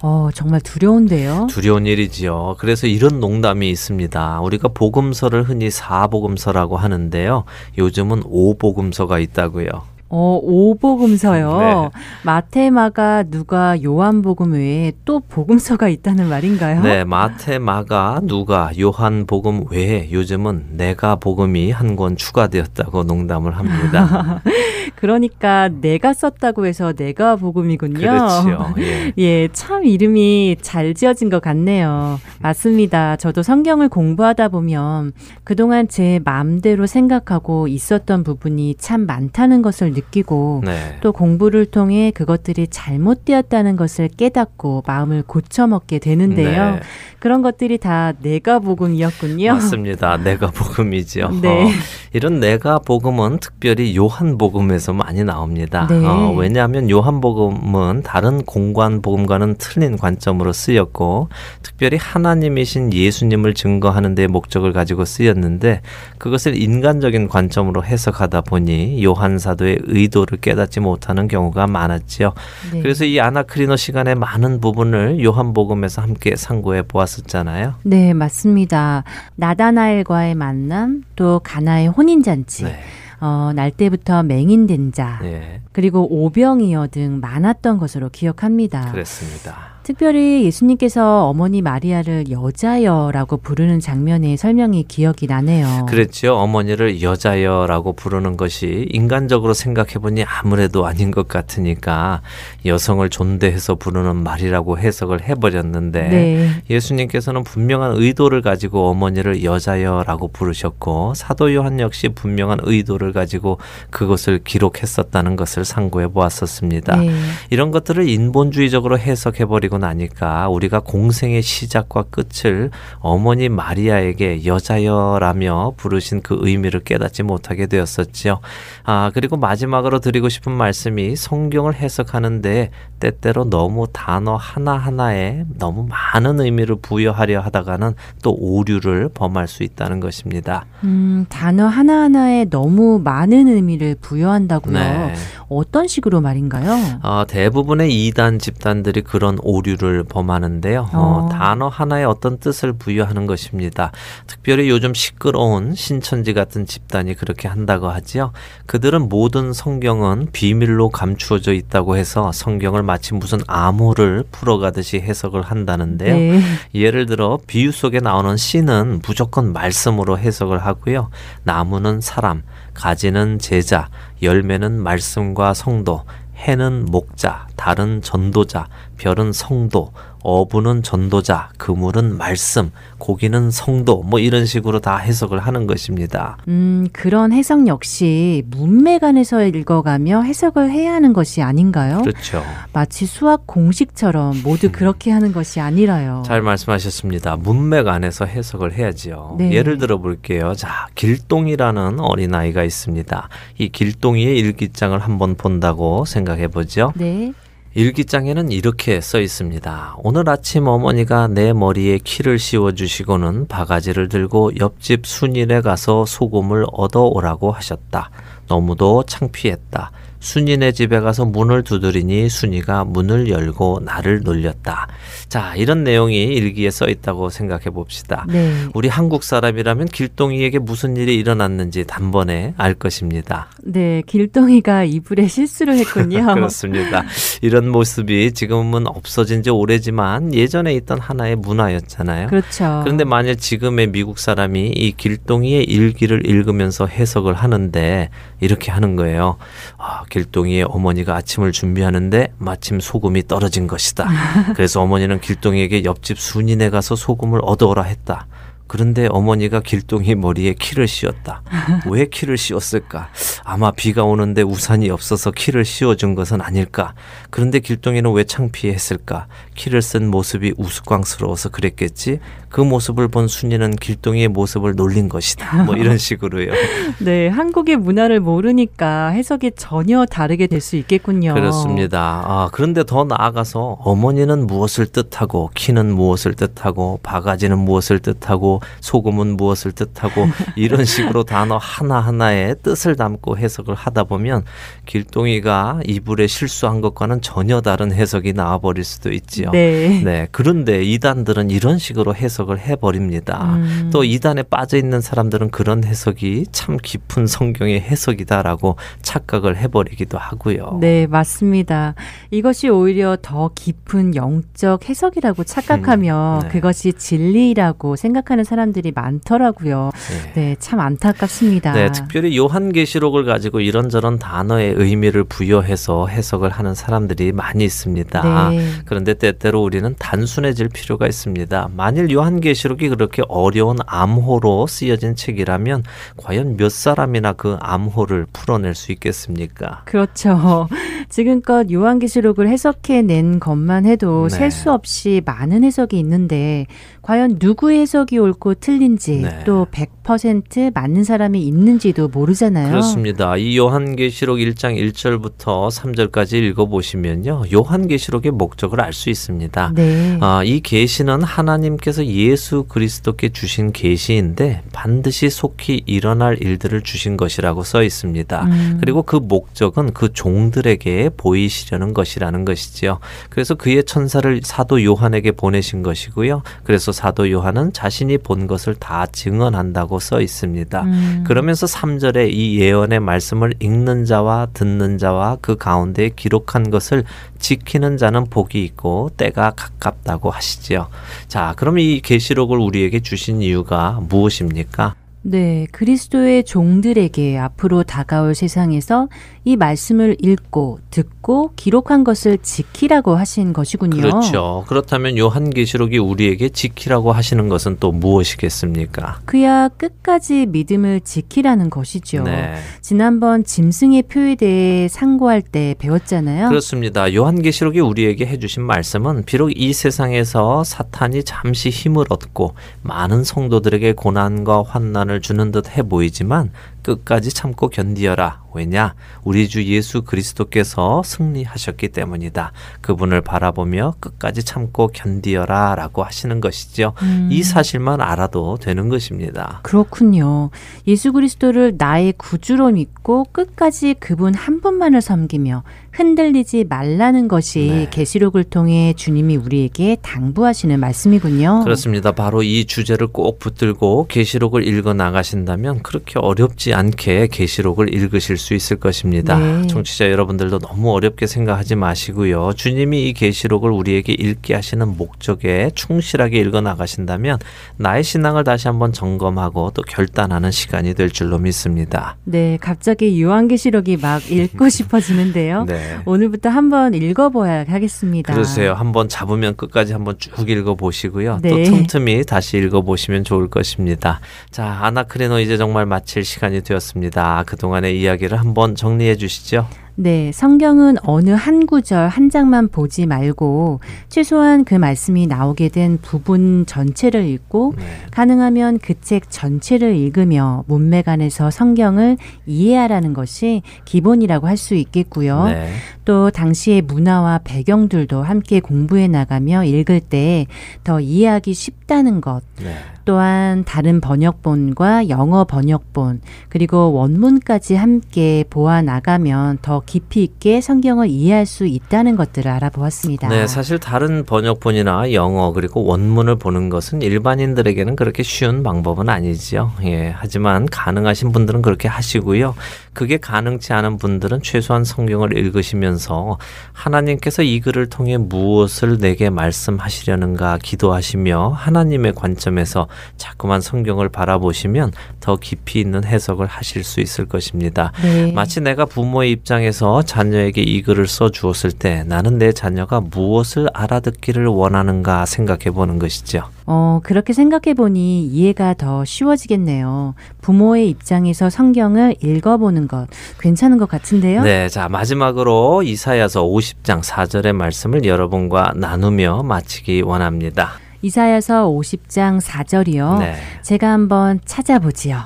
어, 정말 두려운데요. 두려운 일이지요. 그래서 이런 농담이 있습니다. 우리가 복음서를 흔히 사복음서라고 하는데요. 요즘은 오복음서가 있다고요. 어, 오복음서요. 네. 마테마가 누가 요한복음 외에 또 복음서가 있다는 말인가요? 네, 마테마가 누가 요한복음 외에 요즘은 내가 복음이 한 권 추가되었다고 농담을 합니다. 그러니까 내가 썼다고 해서 내가 복음이군요. 그렇죠. 예. 예, 참 이름이 잘 지어진 것 같네요. 맞습니다. 저도 성경을 공부하다 보면 그동안 제 마음대로 생각하고 있었던 부분이 참 많다는 것을 느끼 느끼고 네. 또 공부를 통해 그것들이 잘못되었다는 것을 깨닫고 마음을 고쳐먹게 되는데요. 네. 그런 것들이 다 내가 복음이었군요. 맞습니다. 내가 복음이지요. 네. 어, 이런 내가 복음은 특별히 요한 복음에서 많이 나옵니다. 네. 어, 왜냐하면 요한 복음은 다른 공관 복음과는 틀린 관점으로 쓰였고 특별히 하나님이신 예수님을 증거하는 데 목적을 가지고 쓰였는데 그것을 인간적인 관점으로 해석하다 보니 요한 사도의 의도를 깨닫지 못하는 경우가 많았지요. 네. 그래서 이 아나크리노 시간에 많은 부분을 요한복음에서 함께 상고해 보았었잖아요. 네, 맞습니다. 나다나엘과의 만남, 또 가나의 혼인잔치. 네. 어, 날 때부터 맹인된 자, 네. 그리고 오병이어 등 많았던 것으로 기억합니다. 그렇습니다. 특별히 예수님께서 어머니 마리아를 여자여라고 부르는 장면의 설명이 기억이 나네요. 그렇죠. 어머니를 여자여라고 부르는 것이 인간적으로 생각해 보니 아무래도 아닌 것 같으니까 여성을 존대해서 부르는 말이라고 해석을 해버렸는데 네. 예수님께서는 분명한 의도를 가지고 어머니를 여자여라고 부르셨고 사도 요한 역시 분명한 의도를 가지고 그것을 기록했었다는 것을 상고해 보았었습니다. 네. 이런 것들을 인본주의적으로 해석해 버리고 되고 나니까 우리가 공생의 시작과 끝을 어머니 마리아에게 여자여라며 부르신 그 의미를 깨닫지 못하게 되었었지요. 아, 그리고 마지막으로 드리고 싶은 말씀이 성경을 해석하는데 때때로 너무 단어 하나하나에 너무 많은 의미를 부여하려 하다가는 또 오류를 범할 수 있다는 것입니다. 음, 단어 하나하나에 너무 많은 의미를 부여한다고요. 네. 어떤 식으로 말인가요? 어, 대부분의 이단 집단들이 그런 오류 를 범하는데요. 어. 어, 단어 하나에 어떤 뜻을 부여하는 것입니다. 특별히 요즘 시끄러운 신천지 같은 집단이 그렇게 한다고 하지요. 그들은 모든 성경은 비밀로 감추어져 있다고 해서 성경을 마치 무슨 암호를 풀어가듯이 해석을 한다는데요. 네. 예를 들어 비유 속에 나오는 씨는 무조건 말씀으로 해석을 하고요. 나무는 사람, 가지는 제자, 열매는 말씀과 성도, 해는 목자, 달은 전도자, 별은 성도, 어부는 전도자, 그물은 말씀, 고기는 성도, 뭐 이런 식으로 다 해석을 하는 것입니다. 음, 그런 해석 역시 문맥안에서 읽어가며 해석을 해야 하는 것이 아닌가요? 그렇죠. 마치 수학 공식처럼 모두 그렇게 하는 것이 아니라요. 잘 말씀하셨습니다. 문맥 안에서 해석을 해야지요. 네. 예를 들어 볼게요. 자, 길동이라는 어린아이가 있습니다. 이 길동이의 일기장을 한번 본다고 생각해 보죠. 네. 일기장에는 이렇게 써 있습니다. 오늘 아침 어머니가 내 머리에 키를 씌워 주시고는 바가지를 들고 옆집 순일에 가서 소금을 얻어 오라고 하셨다. 너무도 창피했다. 순이네 집에 가서 문을 두드리니 순이가 문을 열고 나를 놀렸다. 자, 이런 내용이 일기에 써 있다고 생각해 봅시다. 네. 우리 한국 사람이라면 길동이에게 무슨 일이 일어났는지 단번에 알 것입니다. 네, 길동이가 이불에 실수를 했군요. 그렇습니다. 이런 모습이 지금은 없어진 지 오래지만 예전에 있던 하나의 문화였잖아요. 그렇죠. 그런데 만약 지금의 미국 사람이 이 길동이의 일기를 읽으면서 해석을 하는데 이렇게 하는 거예요. 아, 길동이의 어머니가 아침을 준비하는데 마침 소금이 떨어진 것이다. 그래서 어머니는 길동이에게 옆집 순인에 가서 소금을 얻어오라 했다. 그런데 어머니가 길동이 머리에 키를 씌웠다. 왜 키를 씌웠을까? 아마 비가 오는데 우산이 없어서 키를 씌워준 것은 아닐까? 그런데 길동이는 왜 창피했을까? 키를 쓴 모습이 우스꽝스러워서 그랬겠지? 그 모습을 본 순이는 길동이의 모습을 놀린 것이다. 뭐 이런 식으로요. 네, 한국의 문화를 모르니까 해석이 전혀 다르게 될 수 있겠군요. 그렇습니다. 아, 그런데 더 나아가서 어머니는 무엇을 뜻하고 키는 무엇을 뜻하고 바가지는 무엇을 뜻하고 소금은 무엇을 뜻하고 이런 식으로 단어 하나하나에 뜻을 담고 해석을 하다 보면 길동이가 이불에 실수한 것과는 전혀 다른 해석이 나와버릴 수도 있지요. 네. 네. 그런데 이단들은 이런 식으로 해석을 해버립니다. 음. 또 이단에 빠져 있는 사람들은 그런 해석이 참 깊은 성경의 해석이다라고 착각을 해버리기도 하고요. 네, 맞습니다. 이것이 오히려 더 깊은 영적 해석이라고 착각하며 음, 네. 그것이 진리라고 생각하는 사람들이 많더라고요. 네. 네, 참 안타깝습니다. 네, 특별히 요한계시록을 가지고 이런저런 단어의 의미를 부여해서 해석을 하는 사람들이 많이 있습니다. 네. 그런데 때때로 우리는 단순해질 필요가 있습니다. 만일 요한계시록이 그렇게 어려운 암호로 쓰여진 책이라면 과연 몇 사람이나 그 암호를 풀어낼 수 있겠습니까? 그렇죠. 지금껏 요한계시록을 해석해낸 것만 해도 네. 셀수 없이 많은 해석이 있는데 과연 누구의 해석이 옳고 틀린지 네. 또 100% 맞는 사람이 있는지도 모르잖아요. 그렇습니다. 이 요한계시록 1장 1절부터 3절까지 읽어보시면요. 요한계시록의 목적을 알 수 있습니다. 네. 아, 이 계시는 하나님께서 예수 그리스도께 주신 계시인데 반드시 속히 일어날 일들을 주신 것이라고 써 있습니다. 음. 그리고 그 목적은 그 종들에게 보이시려는 것이라는 것이지요. 그래서 그의 천사를 사도 요한에게 보내신 것이고요. 그래서 사도 요한은 자신이 본 것을 다 증언한다고 써 있습니다. 음. 그러면서 3절에 이 예언의 말씀을 읽는 자와 듣는 자와 그 가운데 기록한 것을 지키는 자는 복이 있고 때가 가깝다고 하시지요. 자, 그럼 이 계시록을 우리에게 주신 이유가 무엇입니까? 네, 그리스도의 종들에게 앞으로 다가올 세상에서 이 말씀을 읽고 듣고 기록한 것을 지키라고 하신 것이군요. 그렇죠. 그렇다면 요한계시록이 우리에게 지키라고 하시는 것은 또 무엇이겠습니까? 그야 끝까지 믿음을 지키라는 것이죠. 네. 지난번 짐승의 표에 대해 상고할 때 배웠잖아요. 그렇습니다. 요한계시록이 우리에게 해주신 말씀은 비록 이 세상에서 사탄이 잠시 힘을 얻고 많은 성도들에게 고난과 환난을 주는 듯 해 보이지만 끝까지 참고 견디어라. 왜냐? 우리 주 예수 그리스도께서 승리하셨기 때문이다. 그분을 바라보며 끝까지 참고 견디어라 라고 하시는 것이죠. 음. 이 사실만 알아도 되는 것입니다. 그렇군요. 예수 그리스도를 나의 구주로 믿고 끝까지 그분 한 분만을 섬기며 흔들리지 말라는 것이 네. 계시록을 통해 주님이 우리에게 당부하시는 말씀이군요. 그렇습니다. 바로 이 주제를 꼭 붙들고 계시록을 읽어 나가신다면 그렇게 어렵지 않게 계시록을 읽으실 수 있을 것입니다. 네. 청취자 여러분들도 너무 어렵게 생각하지 마시고요. 주님이 이 계시록을 우리에게 읽게 하시는 목적에 충실하게 읽어 나가신다면 나의 신앙을 다시 한번 점검하고 또 결단하는 시간이 될 줄로 믿습니다. 네, 갑자기 요한계시록이 막 읽고 싶어지는데요. 네. 오늘부터 한번 읽어봐야 하겠습니다. 그러세요. 한번 잡으면 끝까지 한번 쭉 읽어 보시고요. 네. 또 틈틈이 다시 읽어 보시면 좋을 것입니다. 자, 아나크레노 이제 정말 마칠 시간이 되었습니다. 그동안의 이야기를 한번 정리해 주시죠. 네, 성경은 어느 한 구절 한 장만 보지 말고 최소한 그 말씀이 나오게 된 부분 전체를 읽고 네. 가능하면 그 책 전체를 읽으며 문맥 안에서 성경을 이해하라는 것이 기본이라고 할 수 있겠고요. 네. 또 당시의 문화와 배경들도 함께 공부해 나가며 읽을 때 더 이해하기 쉽다는 것. 네. 또한 다른 번역본과 영어 번역본 그리고 원문까지 함께 보아 나가면 더 깊이 있게 성경을 이해할 수 있다는 것들을 알아보았습니다. 네, 사실 다른 번역본이나 영어 그리고 원문을 보는 것은 일반인들에게는 그렇게 쉬운 방법은 아니지요. 예, 하지만 가능하신 분들은 그렇게 하시고요. 그게 가능치 않은 분들은 최소한 성경을 읽으시면서 하나님께서 이 글을 통해 무엇을 내게 말씀하시려는가 기도하시며 하나님의 관점에서 자꾸만 성경을 바라보시면 더 깊이 있는 해석을 하실 수 있을 것입니다. 네. 마치 내가 부모의 입장에서 자녀에게 이 글을 써 주었을 때 나는 내 자녀가 무엇을 알아듣기를 원하는가 생각해 보는 것이죠. 어, 그렇게 생각해 보니 이해가 더 쉬워지겠네요. 부모의 입장에서 성경을 읽어보는 것 괜찮은 것 같은데요? 네, 자, 마지막으로 이사야서 50장 4절의 말씀을 여러분과 나누며 마치기 원합니다. 이사야서 50장 4절이요. 네. 제가 한번 찾아보지요.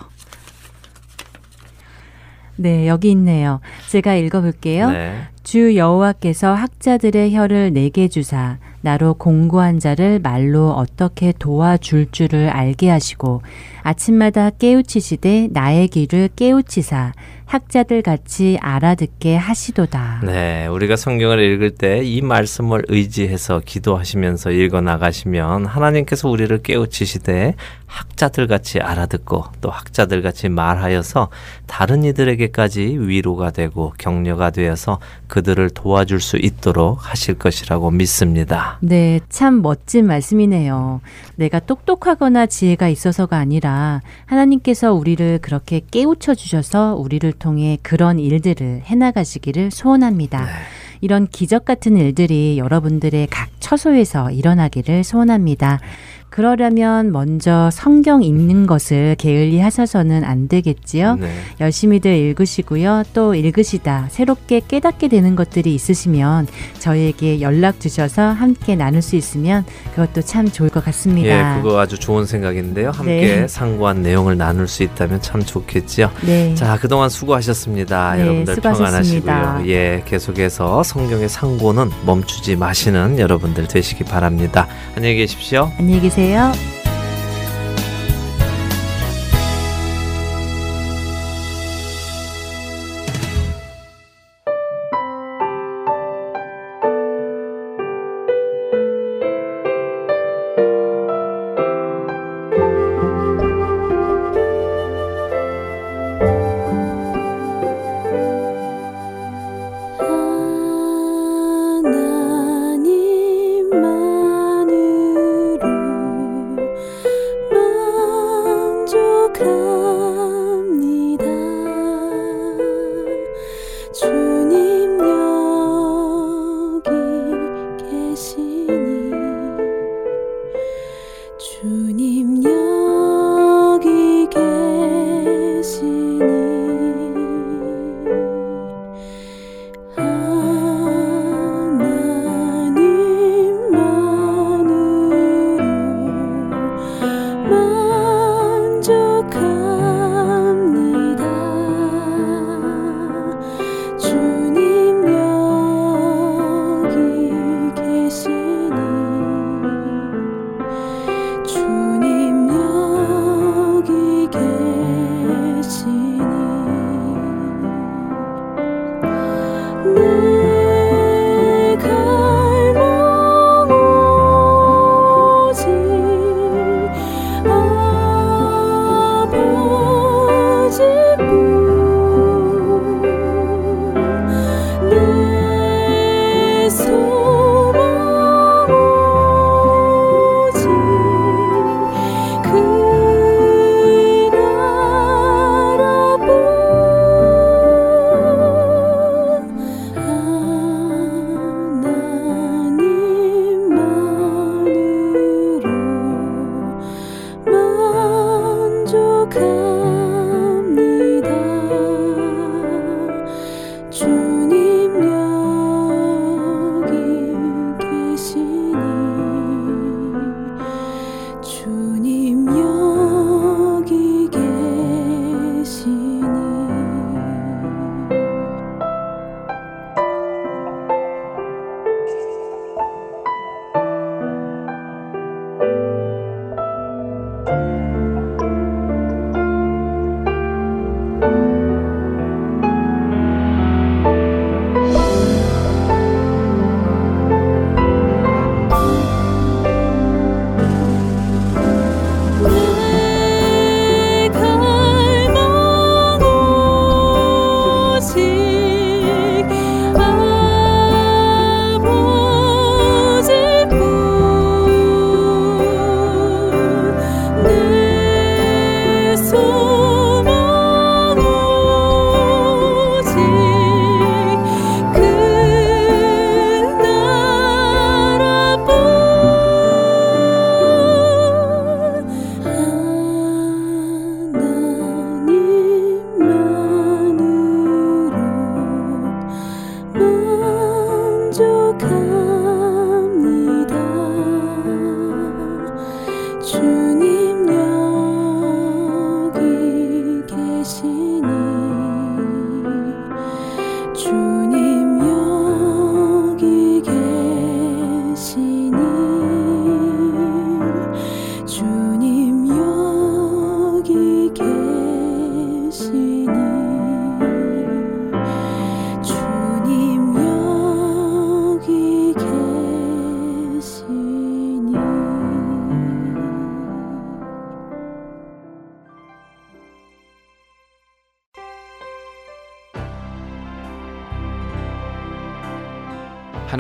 네, 여기 있네요. 제가 읽어볼게요. 네. 주 여호와께서 학자들의 혀를 내게 주사 나로 공고한 자를 말로 어떻게 도와줄 줄을 알게 하시고 아침마다 깨우치시되 나의 귀를 깨우치사 학자들 같이 알아듣게 하시도다. 네, 우리가 성경을 읽을 때 이 말씀을 의지해서 기도하시면서 읽어 나가시면 하나님께서 우리를 깨우치시되 학자들 같이 알아듣고 또 학자들 같이 말하여서 다른 이들에게까지 위로가 되고 격려가 되어서 그들을 도와줄 수 있도록 하실 것이라고 믿습니다. 네, 참 멋진 말씀이네요. 내가 똑똑하거나 지혜가 있어서가 아니라 하나님께서 우리를 그렇게 깨우쳐 주셔서 우리를 통해 그런 일들을 해나가시기를 소원합니다. 네. 이런 기적 같은 일들이 여러분들의 각 처소에서 일어나기를 소원합니다. 그러려면 먼저 성경 읽는 것을 게을리 하셔서는 안 되겠지요. 네. 열심히들 읽으시고요. 또 읽으시다 새롭게 깨닫게 되는 것들이 있으시면 저희에게 연락 주셔서 함께 나눌 수 있으면 그것도 참 좋을 것 같습니다. 예, 그거 아주 좋은 생각인데요. 함께 네. 상고한 내용을 나눌 수 있다면 참 좋겠지요. 네. 자, 그동안 수고하셨습니다. 네, 여러분들 수고하셨습니다. 평안하시고요. 예, 계속해서 성경의 상고는 멈추지 마시는 여러분들 되시기 바랍니다. 안녕히 계십시오. 안녕히 계세요. 계세요.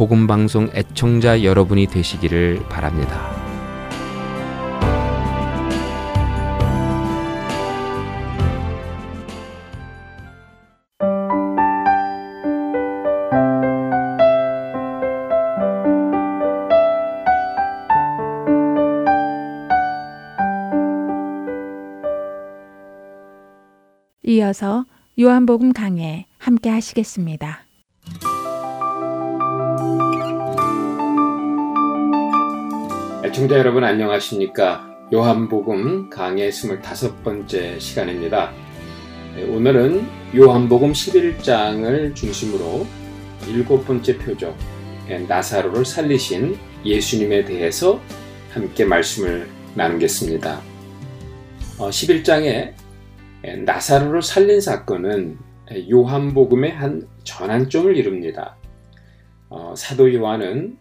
복음 방송 애청자 여러분이 되시기를 바랍니다. 이어서 요한복음 강해 함께 하시겠습니다. 애청자 여러분 안녕하십니까? 요한복음 강의 25번째 시간입니다. 네, 오늘은 요한복음 11장을 중심으로 일곱 번째 표적, 네, 나사로를 살리신 예수님에 대해서 함께 말씀을 나누겠습니다. 11장에 어, 네, 나사로를 살린 사건은 요한복음의 한 전환점을 이룹니다. 어, 사도 요한은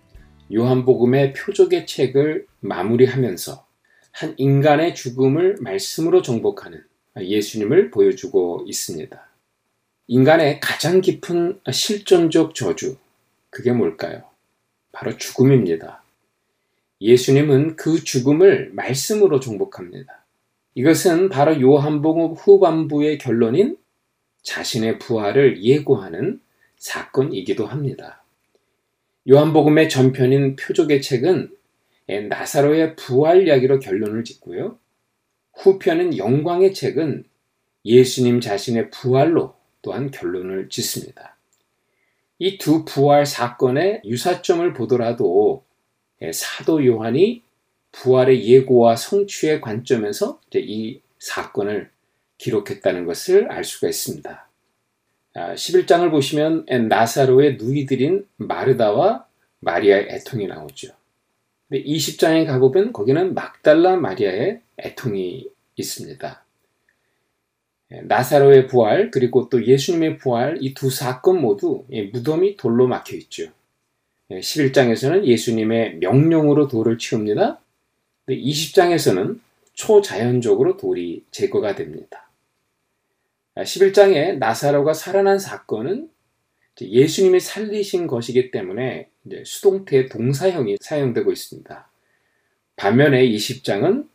요한복음의 표적의 책을 마무리하면서 한 인간의 죽음을 말씀으로 정복하는 예수님을 보여주고 있습니다. 인간의 가장 깊은 실존적 저주, 그게 뭘까요? 바로 죽음입니다. 예수님은 그 죽음을 말씀으로 정복합니다. 이것은 바로 요한복음 후반부의 결론인 자신의 부활을 예고하는 사건이기도 합니다. 요한복음의 전편인 표적의 책은 나사로의 부활 이야기로 결론을 짓고요. 후편은 영광의 책은 예수님 자신의 부활로 또한 결론을 짓습니다. 이 두 부활 사건의 유사점을 보더라도 사도 요한이 부활의 예고와 성취의 관점에서 이 사건을 기록했다는 것을 알 수가 있습니다. 11장을 아, 보시면 나사로의 누이들인 마르다와 마리아의 애통이 나오죠. 근데 20장에 가보면 거기는 막달라 마리아의 애통이 있습니다. 예, 나사로의 부활 그리고 또 예수님의 부활 이 두 사건 모두 무덤이 돌로 막혀 있죠. 11장에서는 예, 예수님의 명령으로 돌을 치웁니다. 20장에서는 초자연적으로 돌이 제거가 됩니다. 11장에 나사로가 살아난 사건은 예수님이 살리신 것이기 때문에 수동태 동사형이 사용되고 있습니다. 반면에 20장은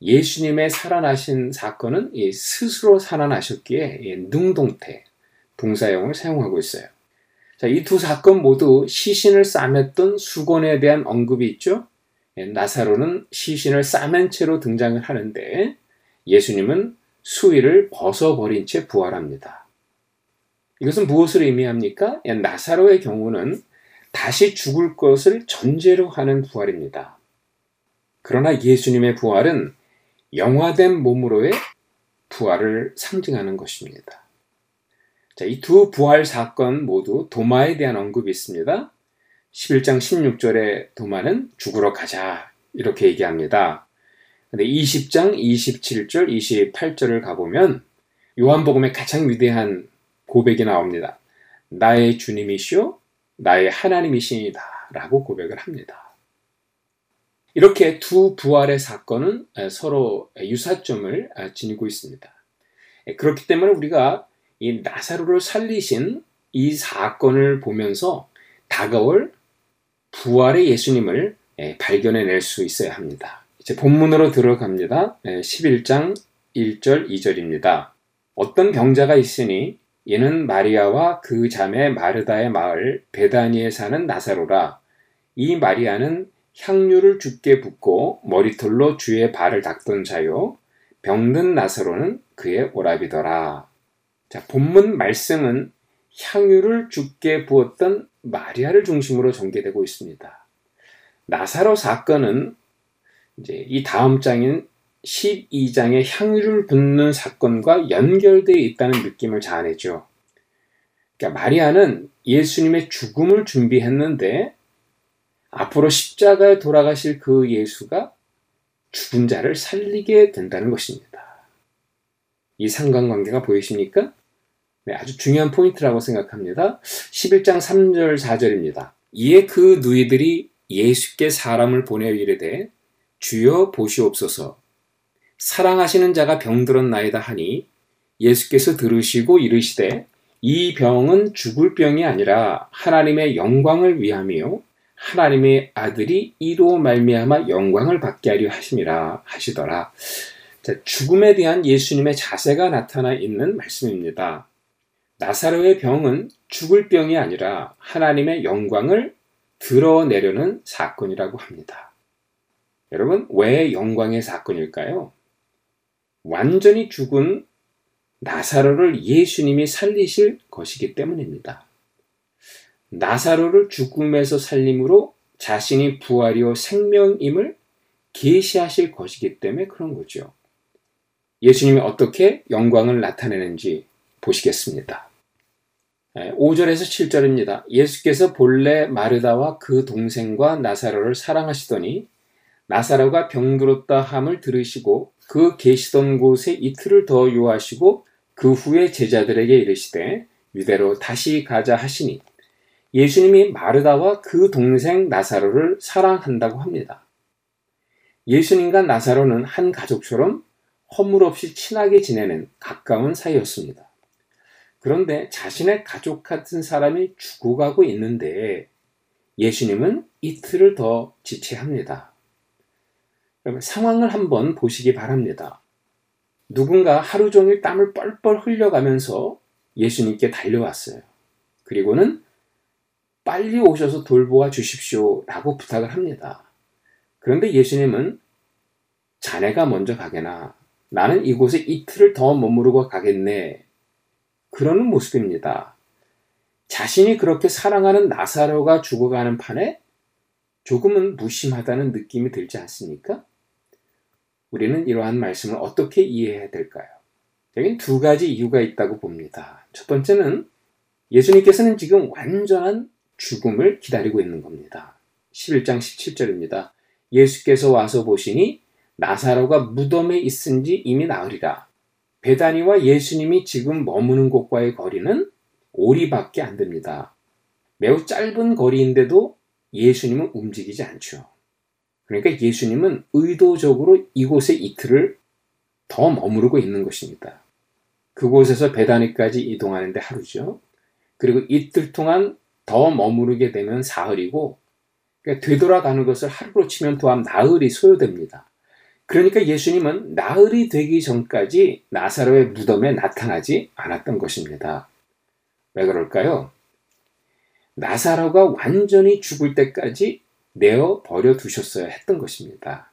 예수님의 살아나신 사건은 스스로 살아나셨기에 능동태 동사형을 사용하고 있어요. 자, 이두 사건 모두 시신을 싸맸던 수건에 대한 언급이 있죠. 나사로는 시신을 싸맨 채로 등장을 하는데 예수님은 수위를 벗어버린 채 부활합니다. 이것은 무엇을 의미합니까? 나사로의 경우는 다시 죽을 것을 전제로 하는 부활입니다. 그러나 예수님의 부활은 영화된 몸으로의 부활을 상징하는 것입니다. 자, 이 두 부활 사건 모두 도마에 대한 언급이 있습니다. 11장 16절에 도마는 죽으러 가자 이렇게 얘기합니다. 근데 20장 27절 28절을 가보면 요한복음의 가장 위대한 고백이 나옵니다. 나의 주님이시오 나의 하나님이시니다 라고 고백을 합니다. 이렇게 두 부활의 사건은 서로 유사점을 지니고 있습니다. 그렇기 때문에 우리가 이 나사로를 살리신 이 사건을 보면서 다가올 부활의 예수님을 발견해낼 수 있어야 합니다. 이제 본문으로 들어갑니다. 11장 1절 2절입니다. 어떤 병자가 있으니 이는 마리아와 그 자매 마르다의 마을 베다니에 사는 나사로라. 이 마리아는 향유를 죽게 붓고 머리털로 주의 발을 닦던 자요. 병든 나사로는 그의 오랍이더라. 자, 본문 말씀은 향유를 죽게 부었던 마리아를 중심으로 전개되고 있습니다. 나사로 사건은 이제 이 다음 장인 12장의 향유를 붓는 사건과 연결되어 있다는 느낌을 자아내죠. 그러니까 마리아는 예수님의 죽음을 준비했는데 앞으로 십자가에 돌아가실 그 예수가 죽은 자를 살리게 된다는 것입니다. 이 상관관계가 보이십니까? 네, 아주 중요한 포인트라고 생각합니다. 11장 3절 4절입니다. 이에 그 누이들이 예수께 사람을 보내 이르되 주여 보시옵소서 사랑하시는 자가 병들었나이다 하니 예수께서 들으시고 이르시되 이 병은 죽을 병이 아니라 하나님의 영광을 위함이요 하나님의 아들이 이로 말미암아 영광을 받게 하려 하심이라 하시더라. 자, 죽음에 대한 예수님의 자세가 나타나 있는 말씀입니다. 나사로의 병은 죽을 병이 아니라 하나님의 영광을 드러내려는 사건이라고 합니다. 여러분, 왜 영광의 사건일까요? 완전히 죽은 나사로를 예수님이 살리실 것이기 때문입니다. 나사로를 죽음에서 살림으로 자신이 부활이요 생명임을 계시하실 것이기 때문에 그런 거죠. 예수님이 어떻게 영광을 나타내는지 보시겠습니다. 5절에서 7절입니다. 예수께서 본래 마르다와 그 동생과 나사로를 사랑하시더니 나사로가 병들었다 함을 들으시고 그 계시던 곳에 이틀을 더 요하시고 그 후에 제자들에게 이르시되 유대로 다시 가자 하시니 예수님이 마르다와 그 동생 나사로를 사랑한다고 합니다. 예수님과 나사로는 한 가족처럼 허물 없이 친하게 지내는 가까운 사이였습니다. 그런데 자신의 가족 같은 사람이 죽어가고 있는데 예수님은 이틀을 더 지체합니다. 상황을 한번 보시기 바랍니다. 누군가 하루 종일 땀을 뻘뻘 흘려가면서 예수님께 달려왔어요. 그리고는 빨리 오셔서 돌보아 주십시오. 라고 부탁을 합니다. 그런데 예수님은 자네가 먼저 가게나 나는 이곳에 이틀을 더 머무르고 가겠네. 그러는 모습입니다. 자신이 그렇게 사랑하는 나사로가 죽어가는 판에 조금은 무심하다는 느낌이 들지 않습니까? 우리는 이러한 말씀을 어떻게 이해해야 될까요? 여긴 두 가지 이유가 있다고 봅니다. 첫 번째는 예수님께서는 지금 완전한 죽음을 기다리고 있는 겁니다. 11장 17절입니다. 예수께서 와서 보시니 나사로가 무덤에 있은 지 이미 나으리라. 베다니와 예수님이 지금 머무는 곳과의 거리는 오리밖에 안 됩니다. 매우 짧은 거리인데도 예수님은 움직이지 않죠. 그러니까 예수님은 의도적으로 이곳에 이틀을 더 머무르고 있는 것입니다. 그곳에서 베다니까지 이동하는데 하루죠. 그리고 이틀 동안 더 머무르게 되면 사흘이고 그러니까 되돌아가는 것을 하루로 치면 또한 나흘이 소요됩니다. 그러니까 예수님은 나흘이 되기 전까지 나사로의 무덤에 나타나지 않았던 것입니다. 왜 그럴까요? 나사로가 완전히 죽을 때까지 내어 버려 두셨어야 했던 것입니다.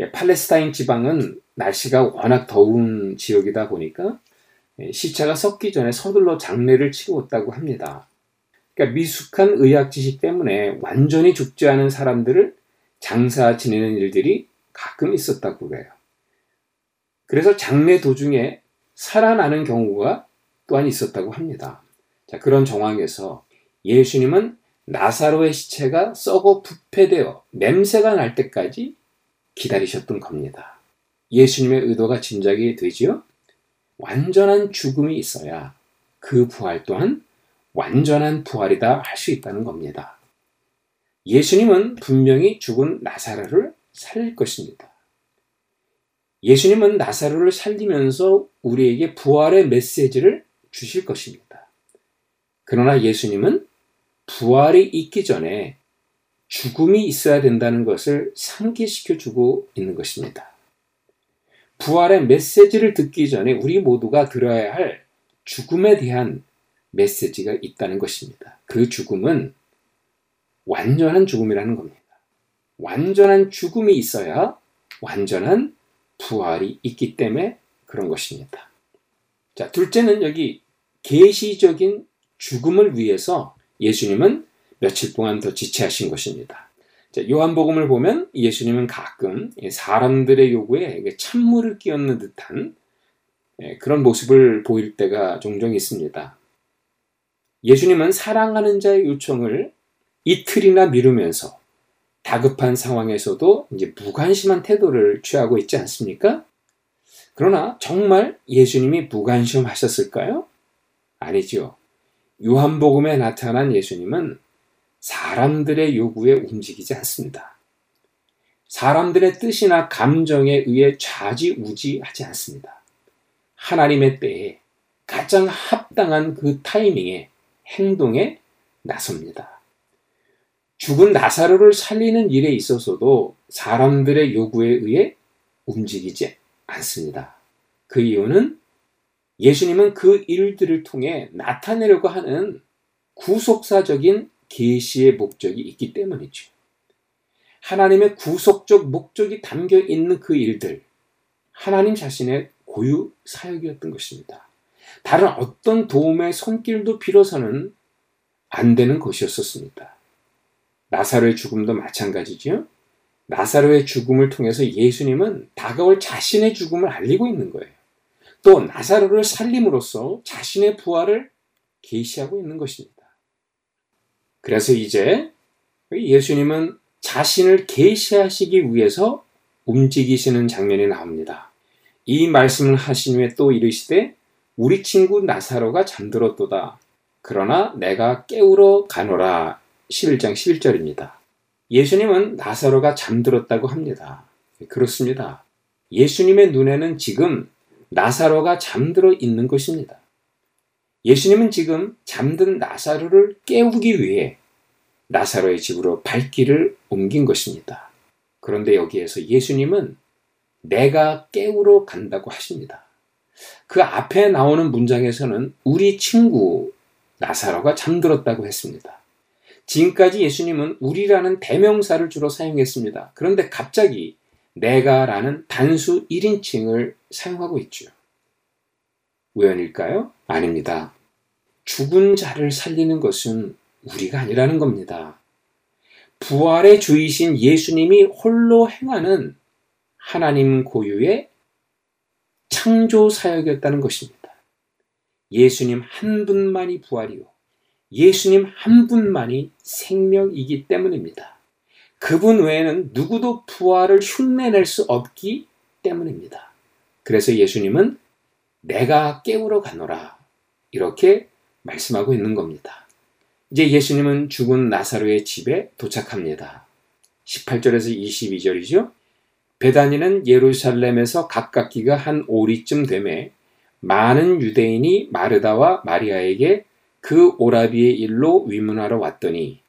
예, 팔레스타인 지방은 날씨가 워낙 더운 지역이다 보니까 예, 시체가 썩기 전에 서둘러 장례를 치루었다고 합니다. 그러니까 미숙한 의학 지식 때문에 완전히 죽지 않은 사람들을 장사 지내는 일들이 가끔 있었다고 그래요. 그래서 장례 도중에 살아나는 경우가 또한 있었다고 합니다. 자, 그런 정황에서 예수님은 나사로의 시체가 썩어 부패되어 냄새가 날 때까지 기다리셨던 겁니다. 예수님의 의도가 짐작이 되지요? 완전한 죽음이 있어야 그 부활 또한 완전한 부활이다 할 수 있다는 겁니다. 예수님은 분명히 죽은 나사로를 살릴 것입니다. 예수님은 나사로를 살리면서 우리에게 부활의 메시지를 주실 것입니다. 그러나 예수님은 부활이 있기 전에 죽음이 있어야 된다는 것을 상기시켜 주고 있는 것입니다. 부활의 메시지를 듣기 전에 우리 모두가 들어야 할 죽음에 대한 메시지가 있다는 것입니다. 그 죽음은 완전한 죽음이라는 겁니다. 완전한 죽음이 있어야 완전한 부활이 있기 때문에 그런 것입니다. 자, 둘째는 여기 계시적인 죽음을 위해서 예수님은 며칠 동안 더 지체하신 것입니다. 자, 요한복음을 보면 예수님은 가끔 사람들의 요구에 찬물을 끼얹는 듯한 예, 그런 모습을 보일 때가 종종 있습니다. 예수님은 사랑하는 자의 요청을 이틀이나 미루면서 다급한 상황에서도 이제 무관심한 태도를 취하고 있지 않습니까? 그러나 정말 예수님이 무관심하셨을까요? 아니죠. 요 한복음에 나타난 예수님은 사람들의 요구에 움직이지 않습니다. 사람들의 뜻이나 감정에 의해 좌지우지하지 않습니다. 하나님의 때에 가장 합당한 그 타이밍에 행동에 나섭니다. 죽은 나사로를 살리는 일에 있어서도 사람들의 요구에 의해 움직이지 않습니다. 그 이유는 예수님은 그 일들을 통해 나타내려고 하는 구속사적인 계시의 목적이 있기 때문이죠. 하나님의 구속적 목적이 담겨 있는 그 일들, 하나님 자신의 고유 사역이었던 것입니다. 다른 어떤 도움의 손길도 빌어서는 안 되는 것이었었습니다. 나사로의 죽음도 마찬가지지요. 나사로의 죽음을 통해서 예수님은 다가올 자신의 죽음을 알리고 있는 거예요. 또 나사로를 살림으로써 자신의 부활을 계시하고 있는 것입니다. 그래서 이제 예수님은 자신을 계시하시기 위해서 움직이시는 장면이 나옵니다. 이 말씀을 하신 후에 또 이르시되 우리 친구 나사로가 잠들었도다. 그러나 내가 깨우러 가노라. 11장 11절입니다. 예수님은 나사로가 잠들었다고 합니다. 그렇습니다. 예수님의 눈에는 지금 나사로가 잠들어 있는 것입니다. 예수님은 지금 잠든 나사로를 깨우기 위해 나사로의 집으로 발길을 옮긴 것입니다. 그런데 여기에서 예수님은 내가 깨우러 간다고 하십니다. 그 앞에 나오는 문장에서는 우리 친구 나사로가 잠들었다고 했습니다. 지금까지 예수님은 우리라는 대명사를 주로 사용했습니다. 그런데 갑자기 내가라는 단수 1인칭을 사용하고 있죠. 우연일까요? 아닙니다. 죽은 자를 살리는 것은 우리가 아니라는 겁니다. 부활의 주이신 예수님이 홀로 행하는 하나님 고유의 창조 사역이었다는 것입니다. 예수님 한 분만이 부활이요. 예수님 한 분만이 생명이기 때문입니다. 그분 외에는 누구도 부활을 흉내낼 수 없기 때문입니다. 그래서 예수님은 내가 깨우러 가노라. 이렇게 말씀하고 있는 겁니다. 이제 예수님은 죽은 나사로의 집에 도착합니다. 18절에서 22절이죠. 베다니는 예루살렘에서 가깝기가 한 오리쯤 되매 많은 유대인이 마르다와 마리아에게 그 오라비의 일로 위문하러 왔더니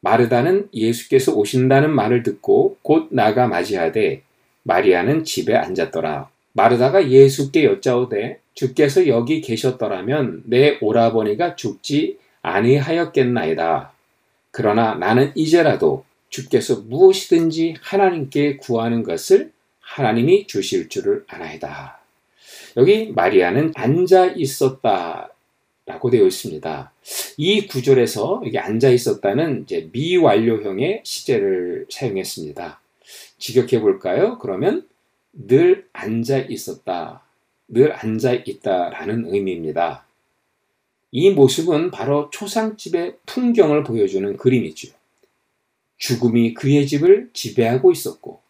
마르다는 예수께서 오신다는 말을 듣고 곧 나가 맞이하되 마리아는 집에 앉았더라. 마르다가 예수께 여짜오되 주께서 여기 계셨더라면 내 오라버니가 죽지 아니하였겠나이다. 그러나 나는 이제라도 주께서 무엇이든지 하나님께 구하는 것을 하나님이 주실 줄을 아나이다. 여기 마리아는 앉아 있었다. 라고 되어 있습니다. 이 구절에서 여기 앉아 있었다는 미완료형의 시제를 사용했습니다. 직역해 볼까요? 그러면 늘 앉아 있었다. 늘 앉아 있다라는 의미입니다. 이 모습은 바로 초상집의 풍경을 보여주는 그림이죠. 죽음이 그의 집을 지배하고 있었고,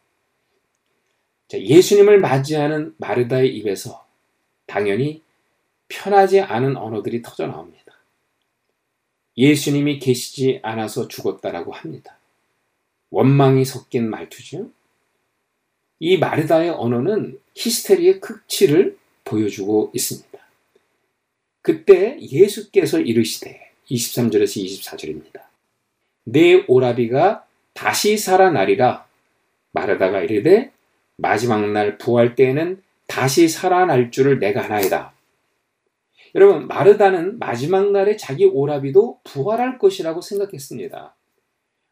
예수님을 맞이하는 마르다의 입에서 당연히 편하지 않은 언어들이 터져 나옵니다. 예수님이 계시지 않아서 죽었다라고 합니다. 원망이 섞인 말투죠. 이 마르다의 언어는 히스테리의 극치를 보여주고 있습니다. 그때 예수께서 이르시되 23절에서 24절입니다. 내 오라비가 다시 살아나리라 마르다가 이르되 마지막 날 부활 때에는 다시 살아날 줄을 내가 하나이다. 여러분 마르다는 마지막 날에 자기 오라비도 부활할 것이라고 생각했습니다.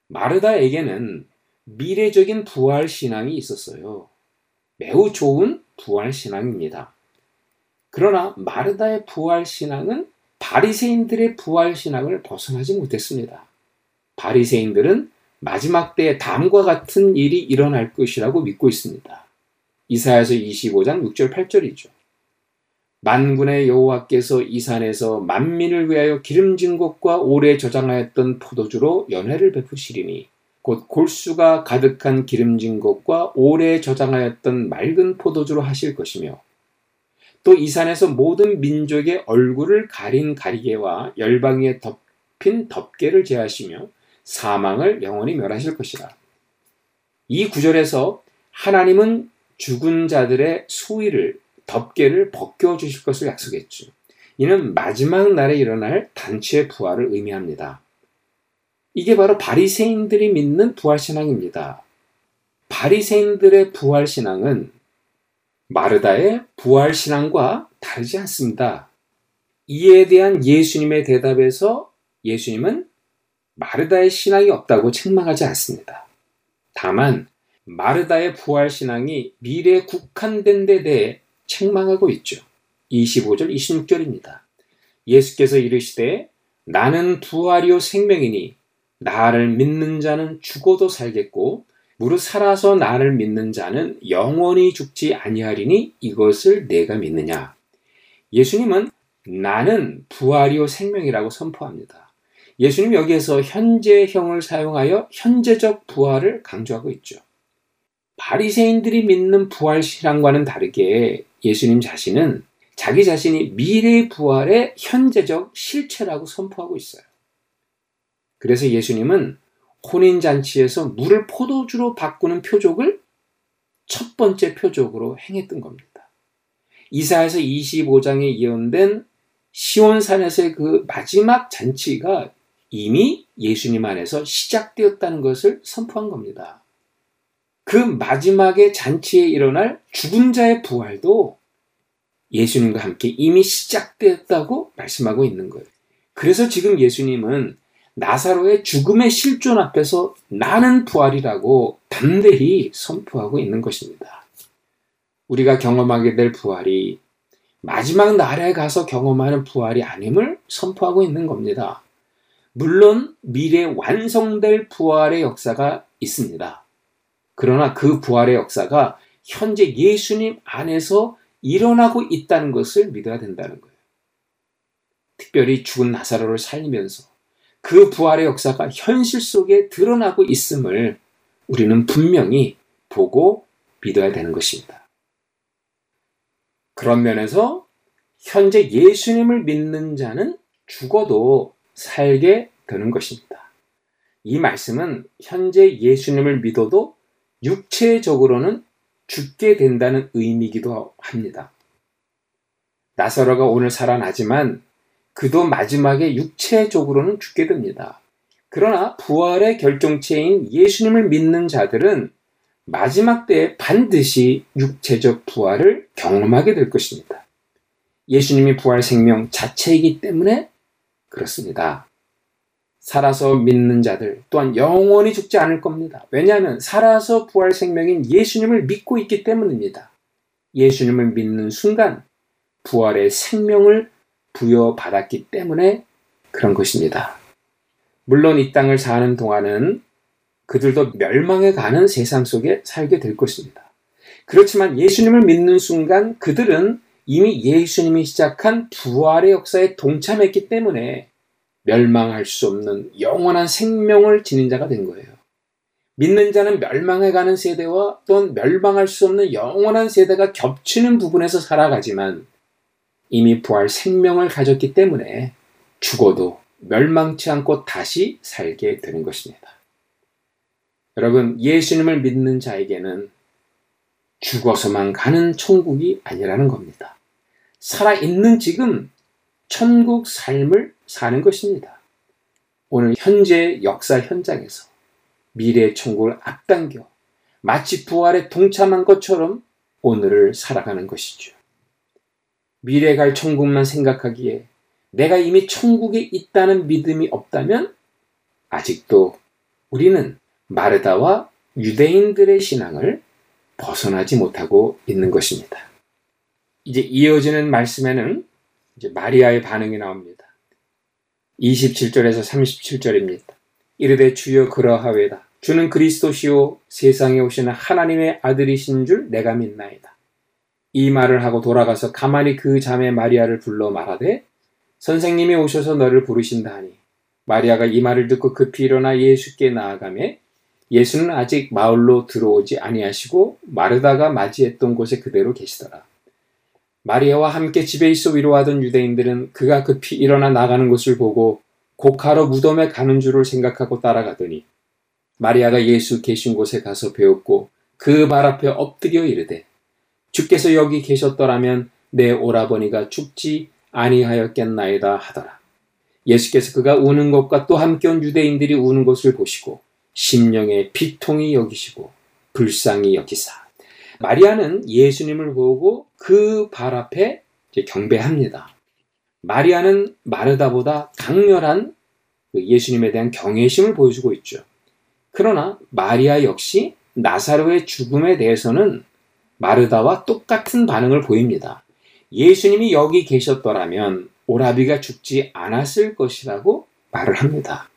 마르다에게는 미래적인 부활 신앙이 있었어요. 매우 좋은 부활 신앙입니다. 그러나 마르다의 부활 신앙은 바리새인들의 부활 신앙을 벗어나지 못했습니다. 바리새인들은 마지막 때에 다음과 같은 일이 일어날 것이라고 믿고 있습니다. 이사야서 25장 6절 8절이죠. 만군의 여호와께서 이 산에서 만민을 위하여 기름진 것과 오래 저장하였던 포도주로 연회를 베푸시리니 곧 골수가 가득한 기름진 것과 오래 저장하였던 맑은 포도주로 하실 것이며 또 이 산에서 모든 민족의 얼굴을 가린 가리개와 열방 위에 덮인 덮개를 제하시며 사망을 영원히 멸하실 것이라. 이 구절에서 하나님은 죽은 자들의 수위를 덮개를 벗겨 주실 것을 약속했죠. 이는 마지막 날에 일어날 단체의 부활을 의미합니다. 이게 바로 바리새인들이 믿는 부활 신앙입니다. 바리새인들의 부활 신앙은 마르다의 부활 신앙과 다르지 않습니다. 이에 대한 예수님의 대답에서 예수님은 마르다의 신앙이 없다고 책망하지 않습니다. 다만 마르다의 부활 신앙이 미래에 국한된 데 대해 책망하고 있죠. 25절, 26절입니다. 예수께서 이르시되 나는 부활이요 생명이니 나를 믿는 자는 죽어도 살겠고 무릇 살아서 나를 믿는 자는 영원히 죽지 아니하리니 이것을 내가 믿느냐. 예수님은 나는 부활이요 생명이라고 선포합니다. 예수님 여기에서 현재형을 사용하여 현재적 부활을 강조하고 있죠. 바리새인들이 믿는 부활 신앙과는 다르게 예수님 자신은 자기 자신이 미래 부활의 현재적 실체라고 선포하고 있어요. 그래서 예수님은 혼인잔치에서 물을 포도주로 바꾸는 표적을 첫 번째 표적으로 행했던 겁니다. 이사에서 25장에 예언된 시온산에서의 그 마지막 잔치가 이미 예수님 안에서 시작되었다는 것을 선포한 겁니다. 그 마지막에 잔치에 일어날 죽은 자의 부활도 예수님과 함께 이미 시작되었다고 말씀하고 있는 거예요. 그래서 지금 예수님은 나사로의 죽음의 실존 앞에서 나는 부활이라고 담대히 선포하고 있는 것입니다. 우리가 경험하게 될 부활이 마지막 날에 가서 경험하는 부활이 아님을 선포하고 있는 겁니다. 물론 미래 완성될 부활의 역사가 있습니다. 그러나 그 부활의 역사가 현재 예수님 안에서 일어나고 있다는 것을 믿어야 된다는 거예요. 특별히 죽은 나사로를 살리면서 그 부활의 역사가 현실 속에 드러나고 있음을 우리는 분명히 보고 믿어야 되는 것입니다. 그런 면에서 현재 예수님을 믿는 자는 죽어도 살게 되는 것입니다. 이 말씀은 현재 예수님을 믿어도 육체적으로는 죽게 된다는 의미이기도 합니다. 나사로가 오늘 살아나지만 그도 마지막에 육체적으로는 죽게 됩니다. 그러나 부활의 결정체인 예수님을 믿는 자들은 마지막 때에 반드시 육체적 부활을 경험하게 될 것입니다. 예수님이 부활 생명 자체이기 때문에 그렇습니다. 살아서 믿는 자들 또한 영원히 죽지 않을 겁니다. 왜냐하면 살아서 부활 생명인 예수님을 믿고 있기 때문입니다. 예수님을 믿는 순간 부활의 생명을 부여받았기 때문에 그런 것입니다. 물론 이 땅을 사는 동안은 그들도 멸망에 가는 세상 속에 살게 될 것입니다. 그렇지만 예수님을 믿는 순간 그들은 이미 예수님이 시작한 부활의 역사에 동참했기 때문에 멸망할 수 없는 영원한 생명을 지닌 자가 된 거예요. 믿는 자는 멸망해 가는 세대와 또한 멸망할 수 없는 영원한 세대가 겹치는 부분에서 살아가지만 이미 부활 생명을 가졌기 때문에 죽어도 멸망치 않고 다시 살게 되는 것입니다. 여러분, 예수님을 믿는 자에게는 죽어서만 가는 천국이 아니라는 겁니다. 살아있는 지금 천국 삶을 사는 것입니다. 오늘 현재 역사 현장에서 미래의 천국을 앞당겨 마치 부활에 동참한 것처럼 오늘을 살아가는 것이죠. 미래 갈 천국만 생각하기에 내가 이미 천국에 있다는 믿음이 없다면 아직도 우리는 마르다와 유대인들의 신앙을 벗어나지 못하고 있는 것입니다. 이제 이어지는 말씀에는 이제 마리아의 반응이 나옵니다. 27절에서 37절입니다. 이르되 주여 그러하외다. 주는 그리스도시요 세상에 오시는 하나님의 아들이신 줄 내가 믿나이다. 이 말을 하고 돌아가서 가만히 그 자매 마리아를 불러 말하되 선생님이 오셔서 너를 부르신다 하니 마리아가 이 말을 듣고 급히 일어나 예수께 나아가매 예수는 아직 마을로 들어오지 아니하시고 마르다가 맞이했던 곳에 그대로 계시더라. 마리아와 함께 집에 있어 위로하던 유대인들은 그가 급히 일어나 나가는 것을 보고 곡하러 무덤에 가는 줄을 생각하고 따라가더니 마리아가 예수 계신 곳에 가서 배웠고 그 발 앞에 엎드려 이르되 주께서 여기 계셨더라면 내 오라버니가 죽지 아니하였겠나이다 하더라. 예수께서 그가 우는 것과 또 함께 온 유대인들이 우는 것을 보시고 심령의 비통이 여기시고 불쌍히 여기사 마리아는 예수님을 보고 그 발 앞에 경배합니다. 마리아는 마르다보다 강렬한 그 예수님에 대한 경외심을 보여주고 있죠. 그러나 마리아 역시 나사로의 죽음에 대해서는 마르다와 똑같은 반응을 보입니다. 예수님이 여기 계셨더라면 오라비가 죽지 않았을 것이라고 말을 합니다.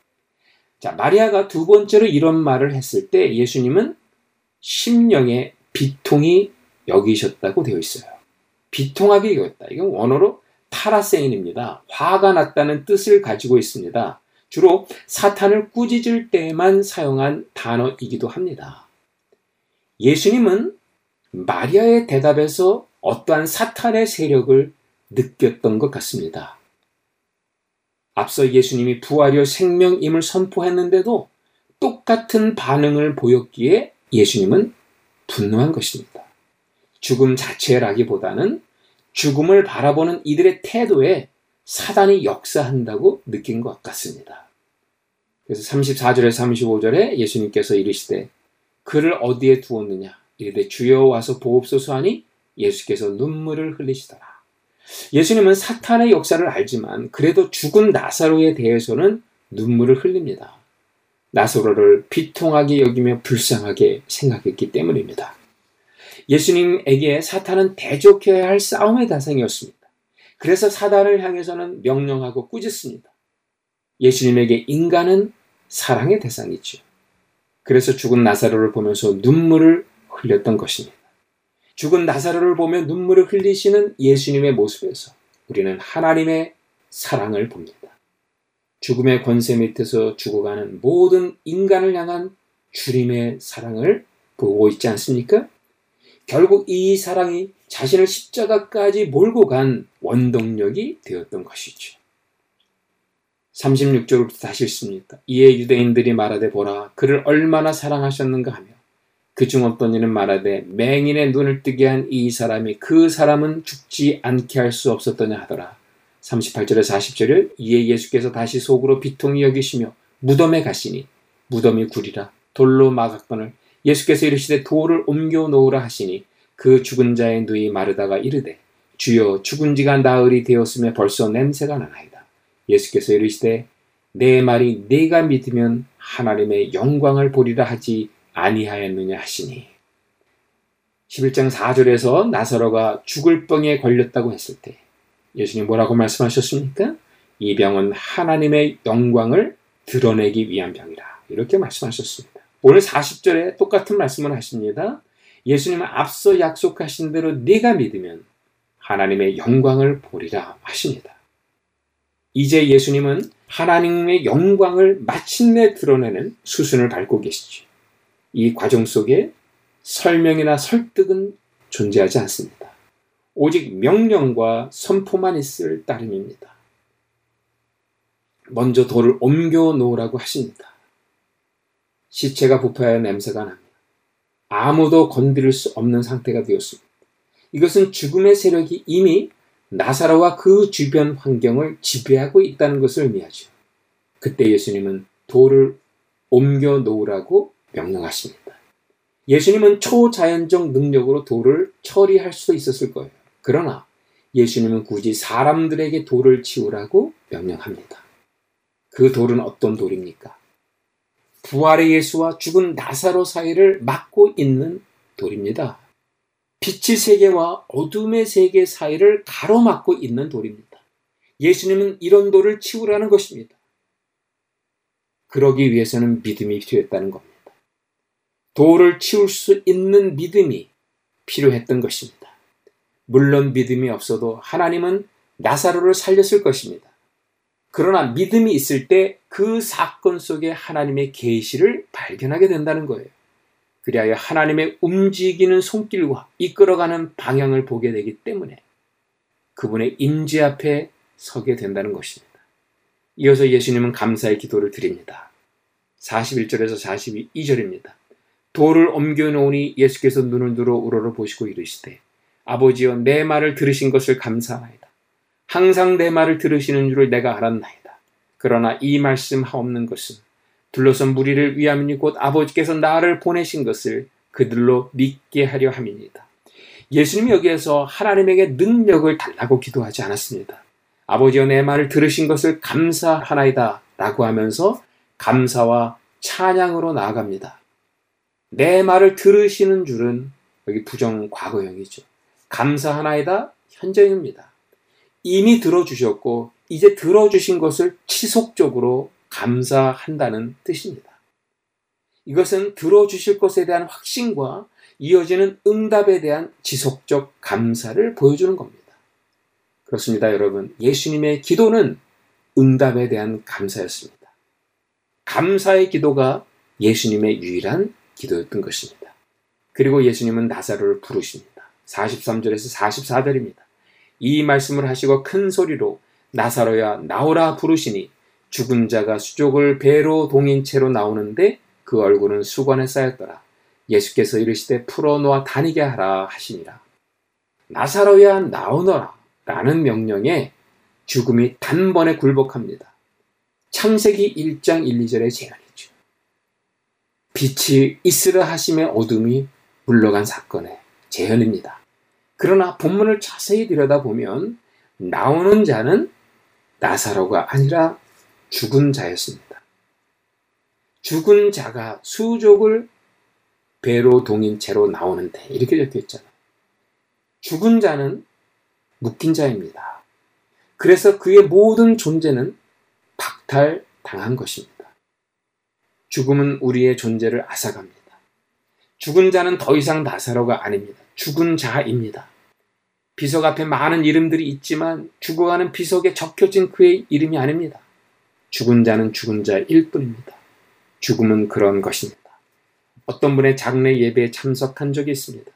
자, 마리아가 두 번째로 이런 말을 했을 때 예수님은 심령의 비통이 여기셨다고 되어 있어요. 비통하게 여겼다. 이건 원어로 타라세인입니다. 화가 났다는 뜻을 가지고 있습니다. 주로 사탄을 꾸짖을 때만 사용한 단어이기도 합니다. 예수님은 마리아의 대답에서 어떠한 사탄의 세력을 느꼈던 것 같습니다. 앞서 예수님이 부활이요 생명임을 선포했는데도 똑같은 반응을 보였기에 예수님은 분노한 것입니다. 죽음 자체라기보다는 죽음을 바라보는 이들의 태도에 사단이 역사한다고 느낀 것 같습니다. 그래서 34절에 35절에 예수님께서 이르시되 그를 어디에 두었느냐 이르되 주여 와서 보옵소서 하니 예수께서 눈물을 흘리시더라. 예수님은 사탄의 역사를 알지만 그래도 죽은 나사로에 대해서는 눈물을 흘립니다. 나사로를 비통하게 여기며 불쌍하게 생각했기 때문입니다. 예수님에게 사탄은 대적해야 할 싸움의 대상이었습니다. 그래서 사단을 향해서는 명령하고 꾸짖습니다. 예수님에게 인간은 사랑의 대상이죠. 그래서 죽은 나사로를 보면서 눈물을 흘렸던 것입니다. 죽은 나사로를 보며 눈물을 흘리시는 예수님의 모습에서 우리는 하나님의 사랑을 봅니다. 죽음의 권세 밑에서 죽어가는 모든 인간을 향한 주님의 사랑을 보고 있지 않습니까? 결국 이 사랑이 자신을 십자가까지 몰고 간 원동력이 되었던 것이죠. 36절부터 다시 읽습니다. 이에 유대인들이 말하되 보라 그를 얼마나 사랑하셨는가 하며 그중 어떤 이는 말하되 맹인의 눈을 뜨게 한 이 사람이 그 사람은 죽지 않게 할 수 없었더냐 하더라. 38절에 40절에 이에 예수께서 다시 속으로 비통히 여기시며 무덤에 가시니 무덤이 구리라 돌로 막았거늘 예수께서 이르시되 돌을 옮겨 놓으라 하시니 그 죽은 자의 누이 마르다가 이르되 주여 죽은 지가 나흘이 되었으며 벌써 냄새가 나나이다. 예수께서 이르시되 내 말이 네가 믿으면 하나님의 영광을 보리라 하지 아니하였느냐 하시니 11장 4절에서 나사로가 죽을 병에 걸렸다고 했을 때 예수님 뭐라고 말씀하셨습니까? 이 병은 하나님의 영광을 드러내기 위한 병이라. 이렇게 말씀하셨습니다. 오늘 40절에 똑같은 말씀을 하십니다. 예수님은 앞서 약속하신 대로 네가 믿으면 하나님의 영광을 보리라 하십니다. 이제 예수님은 하나님의 영광을 마침내 드러내는 수순을 밟고 계시죠. 이 과정 속에 설명이나 설득은 존재하지 않습니다. 오직 명령과 선포만 있을 따름입니다. 먼저 돌을 옮겨 놓으라고 하십니다. 시체가 부패하여 냄새가 납니다. 아무도 건드릴 수 없는 상태가 되었습니다. 이것은 죽음의 세력이 이미 나사로와 그 주변 환경을 지배하고 있다는 것을 의미하죠. 그때 예수님은 돌을 옮겨 놓으라고 명령하십니다. 예수님은 초자연적 능력으로 돌을 처리할 수 있었을 거예요. 그러나 예수님은 굳이 사람들에게 돌을 치우라고 명령합니다. 그 돌은 어떤 돌입니까? 부활의 예수와 죽은 나사로 사이를 막고 있는 돌입니다. 빛의 세계와 어둠의 세계 사이를 가로막고 있는 돌입니다. 예수님은 이런 돌을 치우라는 것입니다. 그러기 위해서는 믿음이 필요했다는 겁니다. 돌을 치울 수 있는 믿음이 필요했던 것입니다. 물론 믿음이 없어도 하나님은 나사로를 살렸을 것입니다. 그러나 믿음이 있을 때 그 사건 속에 하나님의 계시를 발견하게 된다는 거예요. 그리하여 하나님의 움직이는 손길과 이끌어가는 방향을 보게 되기 때문에 그분의 임재 앞에 서게 된다는 것입니다. 이어서 예수님은 감사의 기도를 드립니다. 41절에서 42절입니다. 돌을 옮겨 놓으니 예수께서 눈을 들어 우러러 보시고 이르시되 아버지여 내 말을 들으신 것을 감사하나이다. 항상 내 말을 들으시는 줄을 내가 알았나이다. 그러나 이 말씀 하옵는 것은 둘러선 무리를 위함이니 곧 아버지께서 나를 보내신 것을 그들로 믿게 하려 함입니다. 예수님이 여기에서 하나님에게 능력을 달라고 기도하지 않았습니다. 아버지여 내 말을 들으신 것을 감사하나이다 라고 하면서 감사와 찬양으로 나아갑니다. 내 말을 들으시는 줄은 여기 부정 과거형이죠. 감사 하나이다 현재입니다. 이미 들어주셨고 이제 들어주신 것을 지속적으로 감사한다는 뜻입니다. 이것은 들어주실 것에 대한 확신과 이어지는 응답에 대한 지속적 감사를 보여주는 겁니다. 그렇습니다, 여러분. 예수님의 기도는 응답에 대한 감사였습니다. 감사의 기도가 예수님의 유일한 기도였던 것입니다. 그리고 예수님은 나사로를 부르십니다. 43절에서 44절입니다. 이 말씀을 하시고 큰 소리로 나사로야 나오라 부르시니 죽은 자가 수족을 배로 동인 채로 나오는데 그 얼굴은 수건에 쌓였더라. 예수께서 이르시되 풀어놓아 다니게 하라 하시니라. 나사로야 나오너라 라는 명령에 죽음이 단번에 굴복합니다. 창세기 1장 1, 2절의 재현이죠. 빛이 있으라 하심의 어둠이 물러간 사건의 재현입니다. 그러나 본문을 자세히 들여다보면 나오는 자는 나사로가 아니라 죽은 자였습니다. 죽은 자가 수족을 배로 동인 채로 나오는데 이렇게 적혀 있잖아요. 죽은 자는 묶인 자입니다. 그래서 그의 모든 존재는 박탈당한 것입니다. 죽음은 우리의 존재를 앗아갑니다. 죽은 자는 더 이상 나사로가 아닙니다. 죽은 자입니다. 비석 앞에 많은 이름들이 있지만 죽어가는 비석에 적혀진 그의 이름이 아닙니다. 죽은 자는 죽은 자일 뿐입니다. 죽음은 그런 것입니다. 어떤 분의 장례 예배에 참석한 적이 있습니다.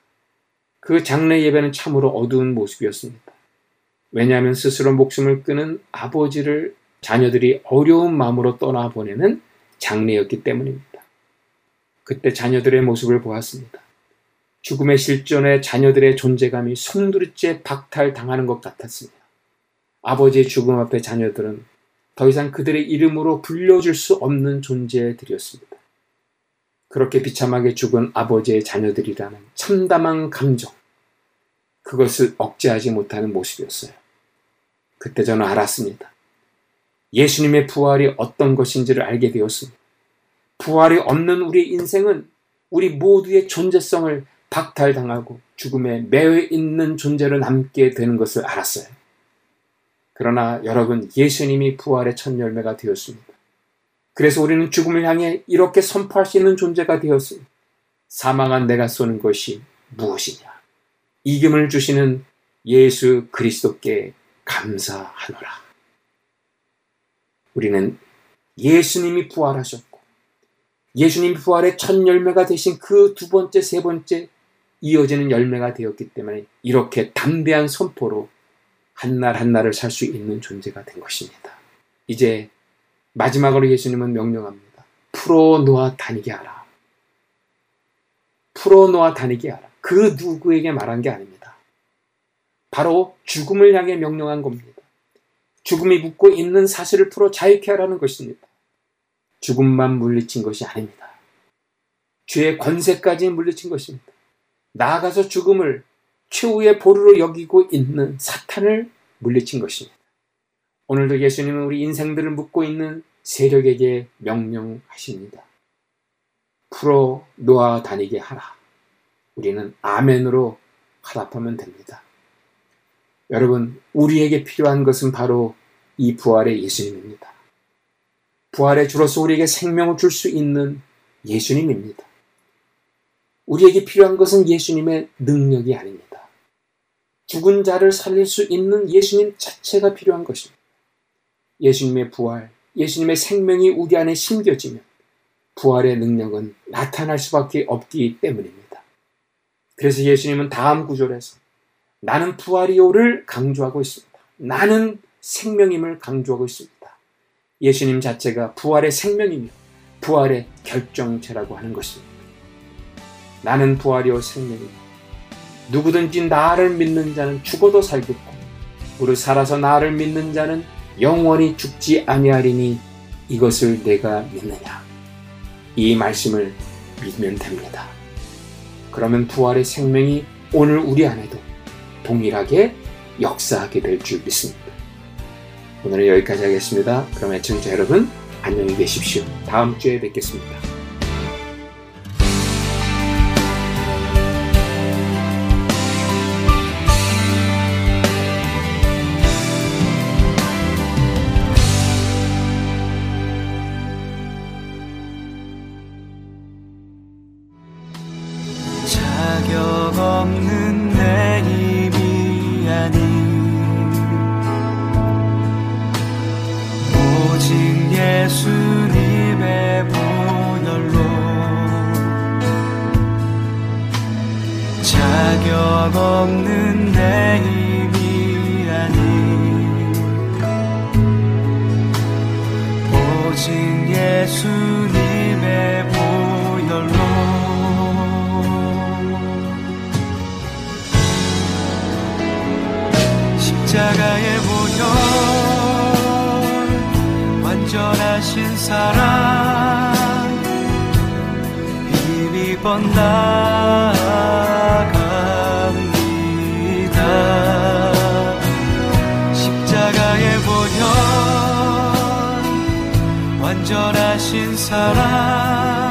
그 장례 예배는 참으로 어두운 모습이었습니다. 왜냐하면 스스로 목숨을 끊은 아버지를 자녀들이 어려운 마음으로 떠나보내는 장례였기 때문입니다. 그때 자녀들의 모습을 보았습니다. 죽음의 실존에 자녀들의 존재감이 송두리째 박탈당하는 것 같았습니다. 아버지의 죽음 앞에 자녀들은 더 이상 그들의 이름으로 불려줄 수 없는 존재들이었습니다. 그렇게 비참하게 죽은 아버지의 자녀들이라는 참담한 감정, 그것을 억제하지 못하는 모습이었어요. 그때 저는 알았습니다. 예수님의 부활이 어떤 것인지를 알게 되었습니다. 부활이 없는 우리 인생은 우리 모두의 존재성을 박탈당하고 죽음에 매여 있는 존재로 남게 되는 것을 알았어요. 그러나 여러분, 예수님이 부활의 첫 열매가 되었습니다. 그래서 우리는 죽음을 향해 이렇게 선포할 수 있는 존재가 되었습니다. 사망한 내가 쏘는 것이 무엇이냐? 이김을 주시는 예수 그리스도께 감사하노라. 우리는 예수님이 부활하셨고, 예수님 부활의 첫 열매가 되신 그 두 번째, 세 번째 이어지는 열매가 되었기 때문에 이렇게 담대한 선포로 한 날 한날을 살 수 있는 존재가 된 것입니다. 이제 마지막으로 예수님은 명령합니다. 풀어 놓아 다니게 하라. 풀어 놓아 다니게 하라. 그 누구에게 말한 게 아닙니다. 바로 죽음을 향해 명령한 겁니다. 죽음이 묻고 있는 사실을 풀어 자유케 하라는 것입니다. 죽음만 물리친 것이 아닙니다. 죄의 권세까지 물리친 것입니다. 나아가서 죽음을 최후의 보루로 여기고 있는 사탄을 물리친 것입니다. 오늘도 예수님은 우리 인생들을 묻고 있는 세력에게 명령하십니다. 풀어 놓아 다니게 하라. 우리는 아멘으로 화답하면 됩니다. 여러분, 우리에게 필요한 것은 바로 이 부활의 예수님입니다. 부활의 주로서 우리에게 생명을 줄 수 있는 예수님입니다. 우리에게 필요한 것은 예수님의 능력이 아닙니다. 죽은 자를 살릴 수 있는 예수님 자체가 필요한 것입니다. 예수님의 부활, 예수님의 생명이 우리 안에 심겨지면 부활의 능력은 나타날 수밖에 없기 때문입니다. 그래서 예수님은 다음 구절에서 나는 부활이오를 강조하고 있습니다. 나는 생명임을 강조하고 있습니다. 예수님 자체가 부활의 생명이며 부활의 결정체라고 하는 것입니다. 나는 부활이오 생명이며 누구든지 나를 믿는 자는 죽어도 살겠고 무릇 살아서 나를 믿는 자는 영원히 죽지 아니하리니 이것을 내가 믿느냐 이 말씀을 믿으면 됩니다. 그러면 부활의 생명이 오늘 우리 안에도 동일하게 역사하게 될 줄 믿습니다. 오늘은 여기까지 하겠습니다. 그럼 애청자 여러분 안녕히 계십시오. 다음 주에 뵙겠습니다. 썩없는 내 입이 아니. 오직 예수님의 사랑. 입이 뻔나 간절하신 사랑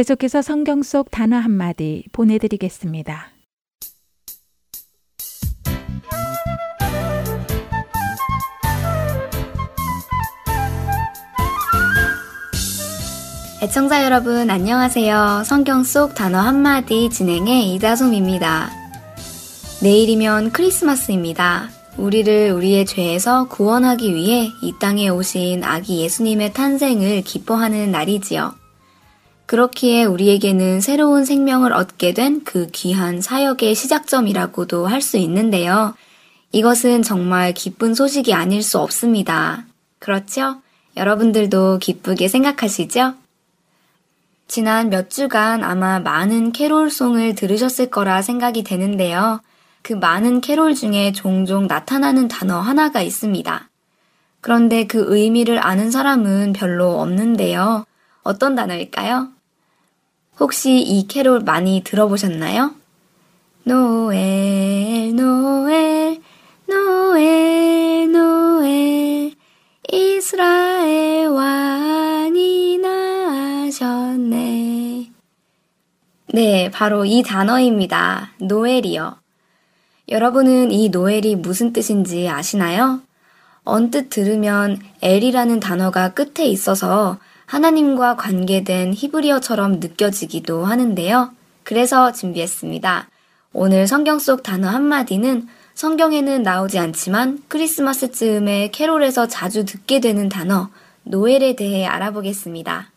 계속해서 성경 속 단어 한마디 보내드리겠습니다. 애청자 여러분 안녕하세요. 성경 속 단어 한마디 진행의 이다솜입니다. 내일이면 크리스마스입니다. 우리를 우리의 죄에서 구원하기 위해 이 땅에 오신 아기 예수님의 탄생을 기뻐하는 날이지요. 그렇기에 우리에게는 새로운 생명을 얻게 된 그 귀한 사역의 시작점이라고도 할 수 있는데요. 이것은 정말 기쁜 소식이 아닐 수 없습니다. 그렇죠? 여러분들도 기쁘게 생각하시죠? 지난 몇 주간 아마 많은 캐롤송을 들으셨을 거라 생각이 되는데요. 그 많은 캐롤 중에 종종 나타나는 단어 하나가 있습니다. 그런데 그 의미를 아는 사람은 별로 없는데요. 어떤 단어일까요? 혹시 이 캐롤 많이 들어보셨나요? 노엘, 노엘, 노엘, 노엘, 이스라엘 왕이 나셨네. 네, 바로 이 단어입니다. 노엘이요. 여러분은 이 노엘이 무슨 뜻인지 아시나요? 언뜻 들으면 엘이라는 단어가 끝에 있어서 하나님과 관계된 히브리어처럼 느껴지기도 하는데요. 그래서 준비했습니다. 오늘 성경 속 단어 한마디는 성경에는 나오지 않지만 크리스마스쯤에 캐롤에서 자주 듣게 되는 단어 노엘에 대해 알아보겠습니다.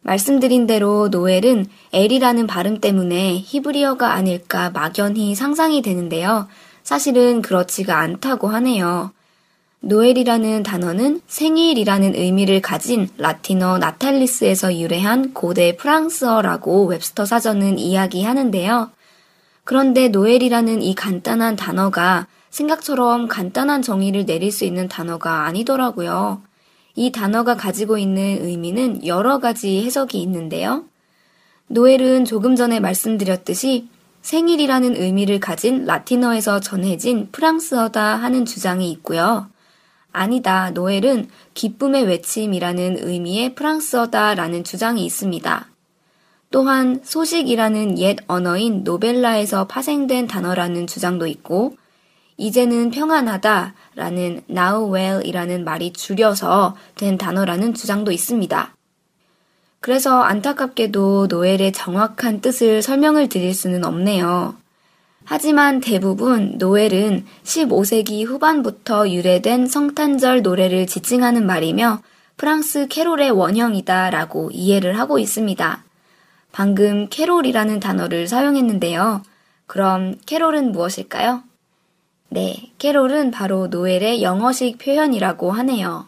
말씀드린 대로 노엘은 엘이라는 발음 때문에 히브리어가 아닐까 막연히 상상이 되는데요. 사실은 그렇지가 않다고 하네요. 노엘이라는 단어는 생일이라는 의미를 가진 라틴어 나탈리스에서 유래한 고대 프랑스어라고 웹스터 사전은 이야기하는데요. 그런데 노엘이라는 이 간단한 단어가 생각처럼 간단한 정의를 내릴 수 있는 단어가 아니더라고요. 이 단어가 가지고 있는 의미는 여러 가지 해석이 있는데요. 노엘은 조금 전에 말씀드렸듯이 생일이라는 의미를 가진 라틴어에서 전해진 프랑스어다 하는 주장이 있고요. 아니다, 노엘은 기쁨의 외침이라는 의미의 프랑스어다라는 주장이 있습니다. 또한 소식이라는 옛 언어인 노벨라에서 파생된 단어라는 주장도 있고, 이제는 평안하다 라는 now well이라는 말이 줄여서 된 단어라는 주장도 있습니다. 그래서 안타깝게도 노엘의 정확한 뜻을 설명을 드릴 수는 없네요. 하지만 대부분 노엘은 15세기 후반부터 유래된 성탄절 노래를 지칭하는 말이며 프랑스 캐롤의 원형이다 라고 이해를 하고 있습니다. 방금 캐롤이라는 단어를 사용했는데요. 그럼 캐롤은 무엇일까요? 네, 캐롤은 바로 노엘의 영어식 표현이라고 하네요.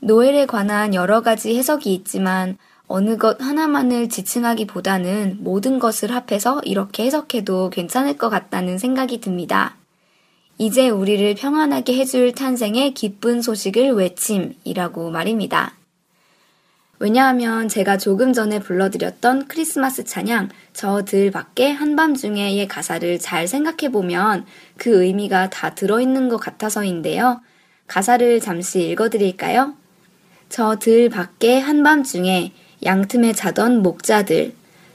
노엘에 관한 여러 가지 해석이 있지만 어느 것 하나만을 지칭하기보다는 모든 것을 합해서 이렇게 해석해도 괜찮을 것 같다는 생각이 듭니다. 이제 우리를 평안하게 해줄 탄생의 기쁜 소식을 외침이라고 말입니다. 왜냐하면 제가 조금 전에 불러드렸던 크리스마스 찬양 저 들 밖에 한밤중에의 가사를 잘 생각해보면 그 의미가 다 들어있는 것 같아서인데요. 가사를 잠시 읽어드릴까요? 저 들 밖에 한밤중에 양틈에 자던 목자들,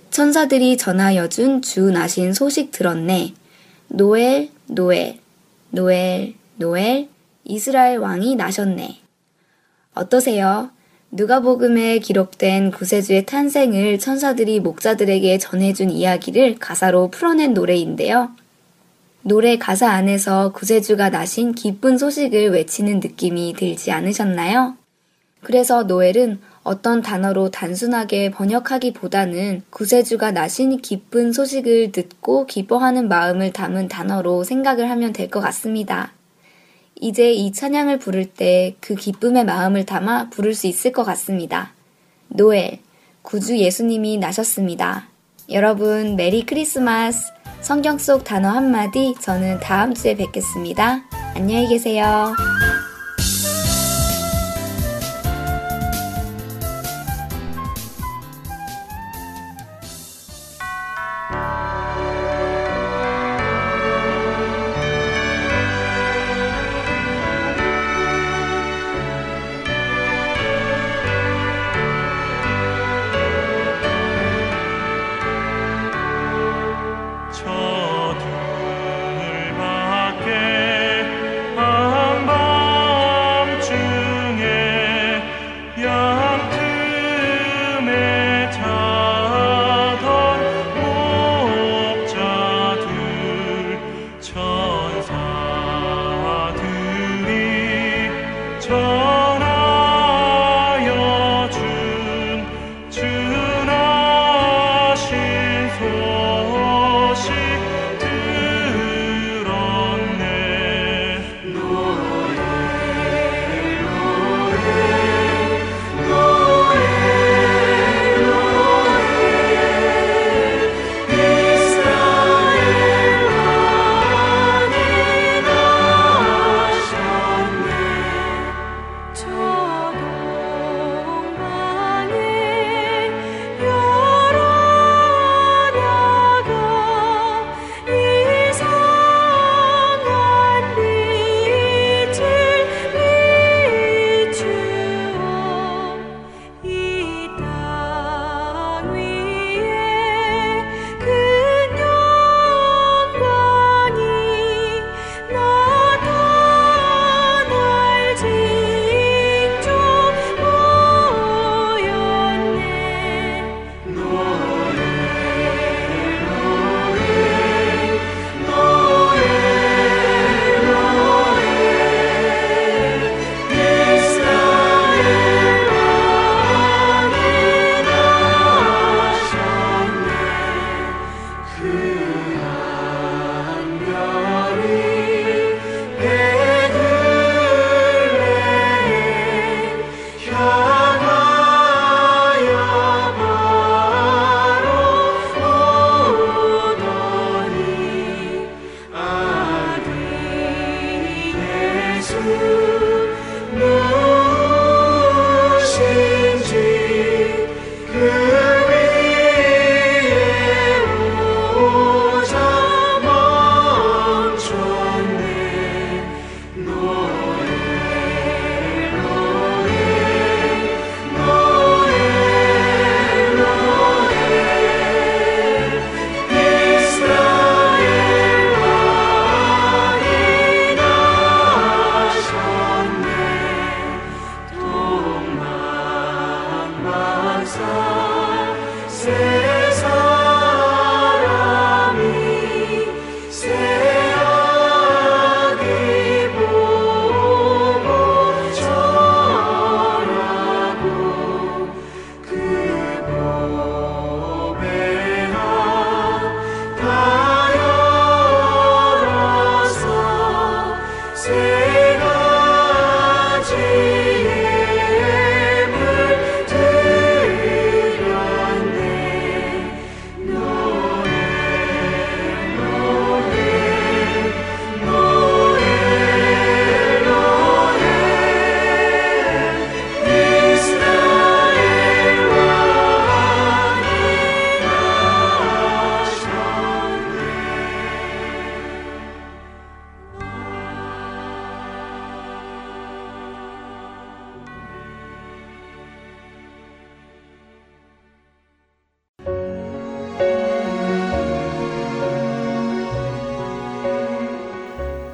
천사들이 전하여 준 주 나신 소식 들었네. 노엘, 노엘, 노엘, 노엘, 이스라엘 왕이 나셨네. 어떠세요? 누가복음에 기록된 구세주의 탄생을 천사들이 목자들에게 전해준 이야기를 가사로 풀어낸 노래인데요. 노래 가사 안에서 구세주가 나신 기쁜 소식을 외치는 느낌이 들지 않으셨나요? 그래서 노엘은 어떤 단어로 단순하게 번역하기보다는 구세주가 나신 기쁜 소식을 듣고 기뻐하는 마음을 담은 단어로 생각을 하면 될 것 같습니다. 이제 이 찬양을 부를 때 그 기쁨의 마음을 담아 부를 수 있을 것 같습니다. 노엘, 구주 예수님이 나셨습니다. 여러분, 메리 크리스마스! 성경 속 단어 한마디 저는 다음 주에 뵙겠습니다. 안녕히 계세요.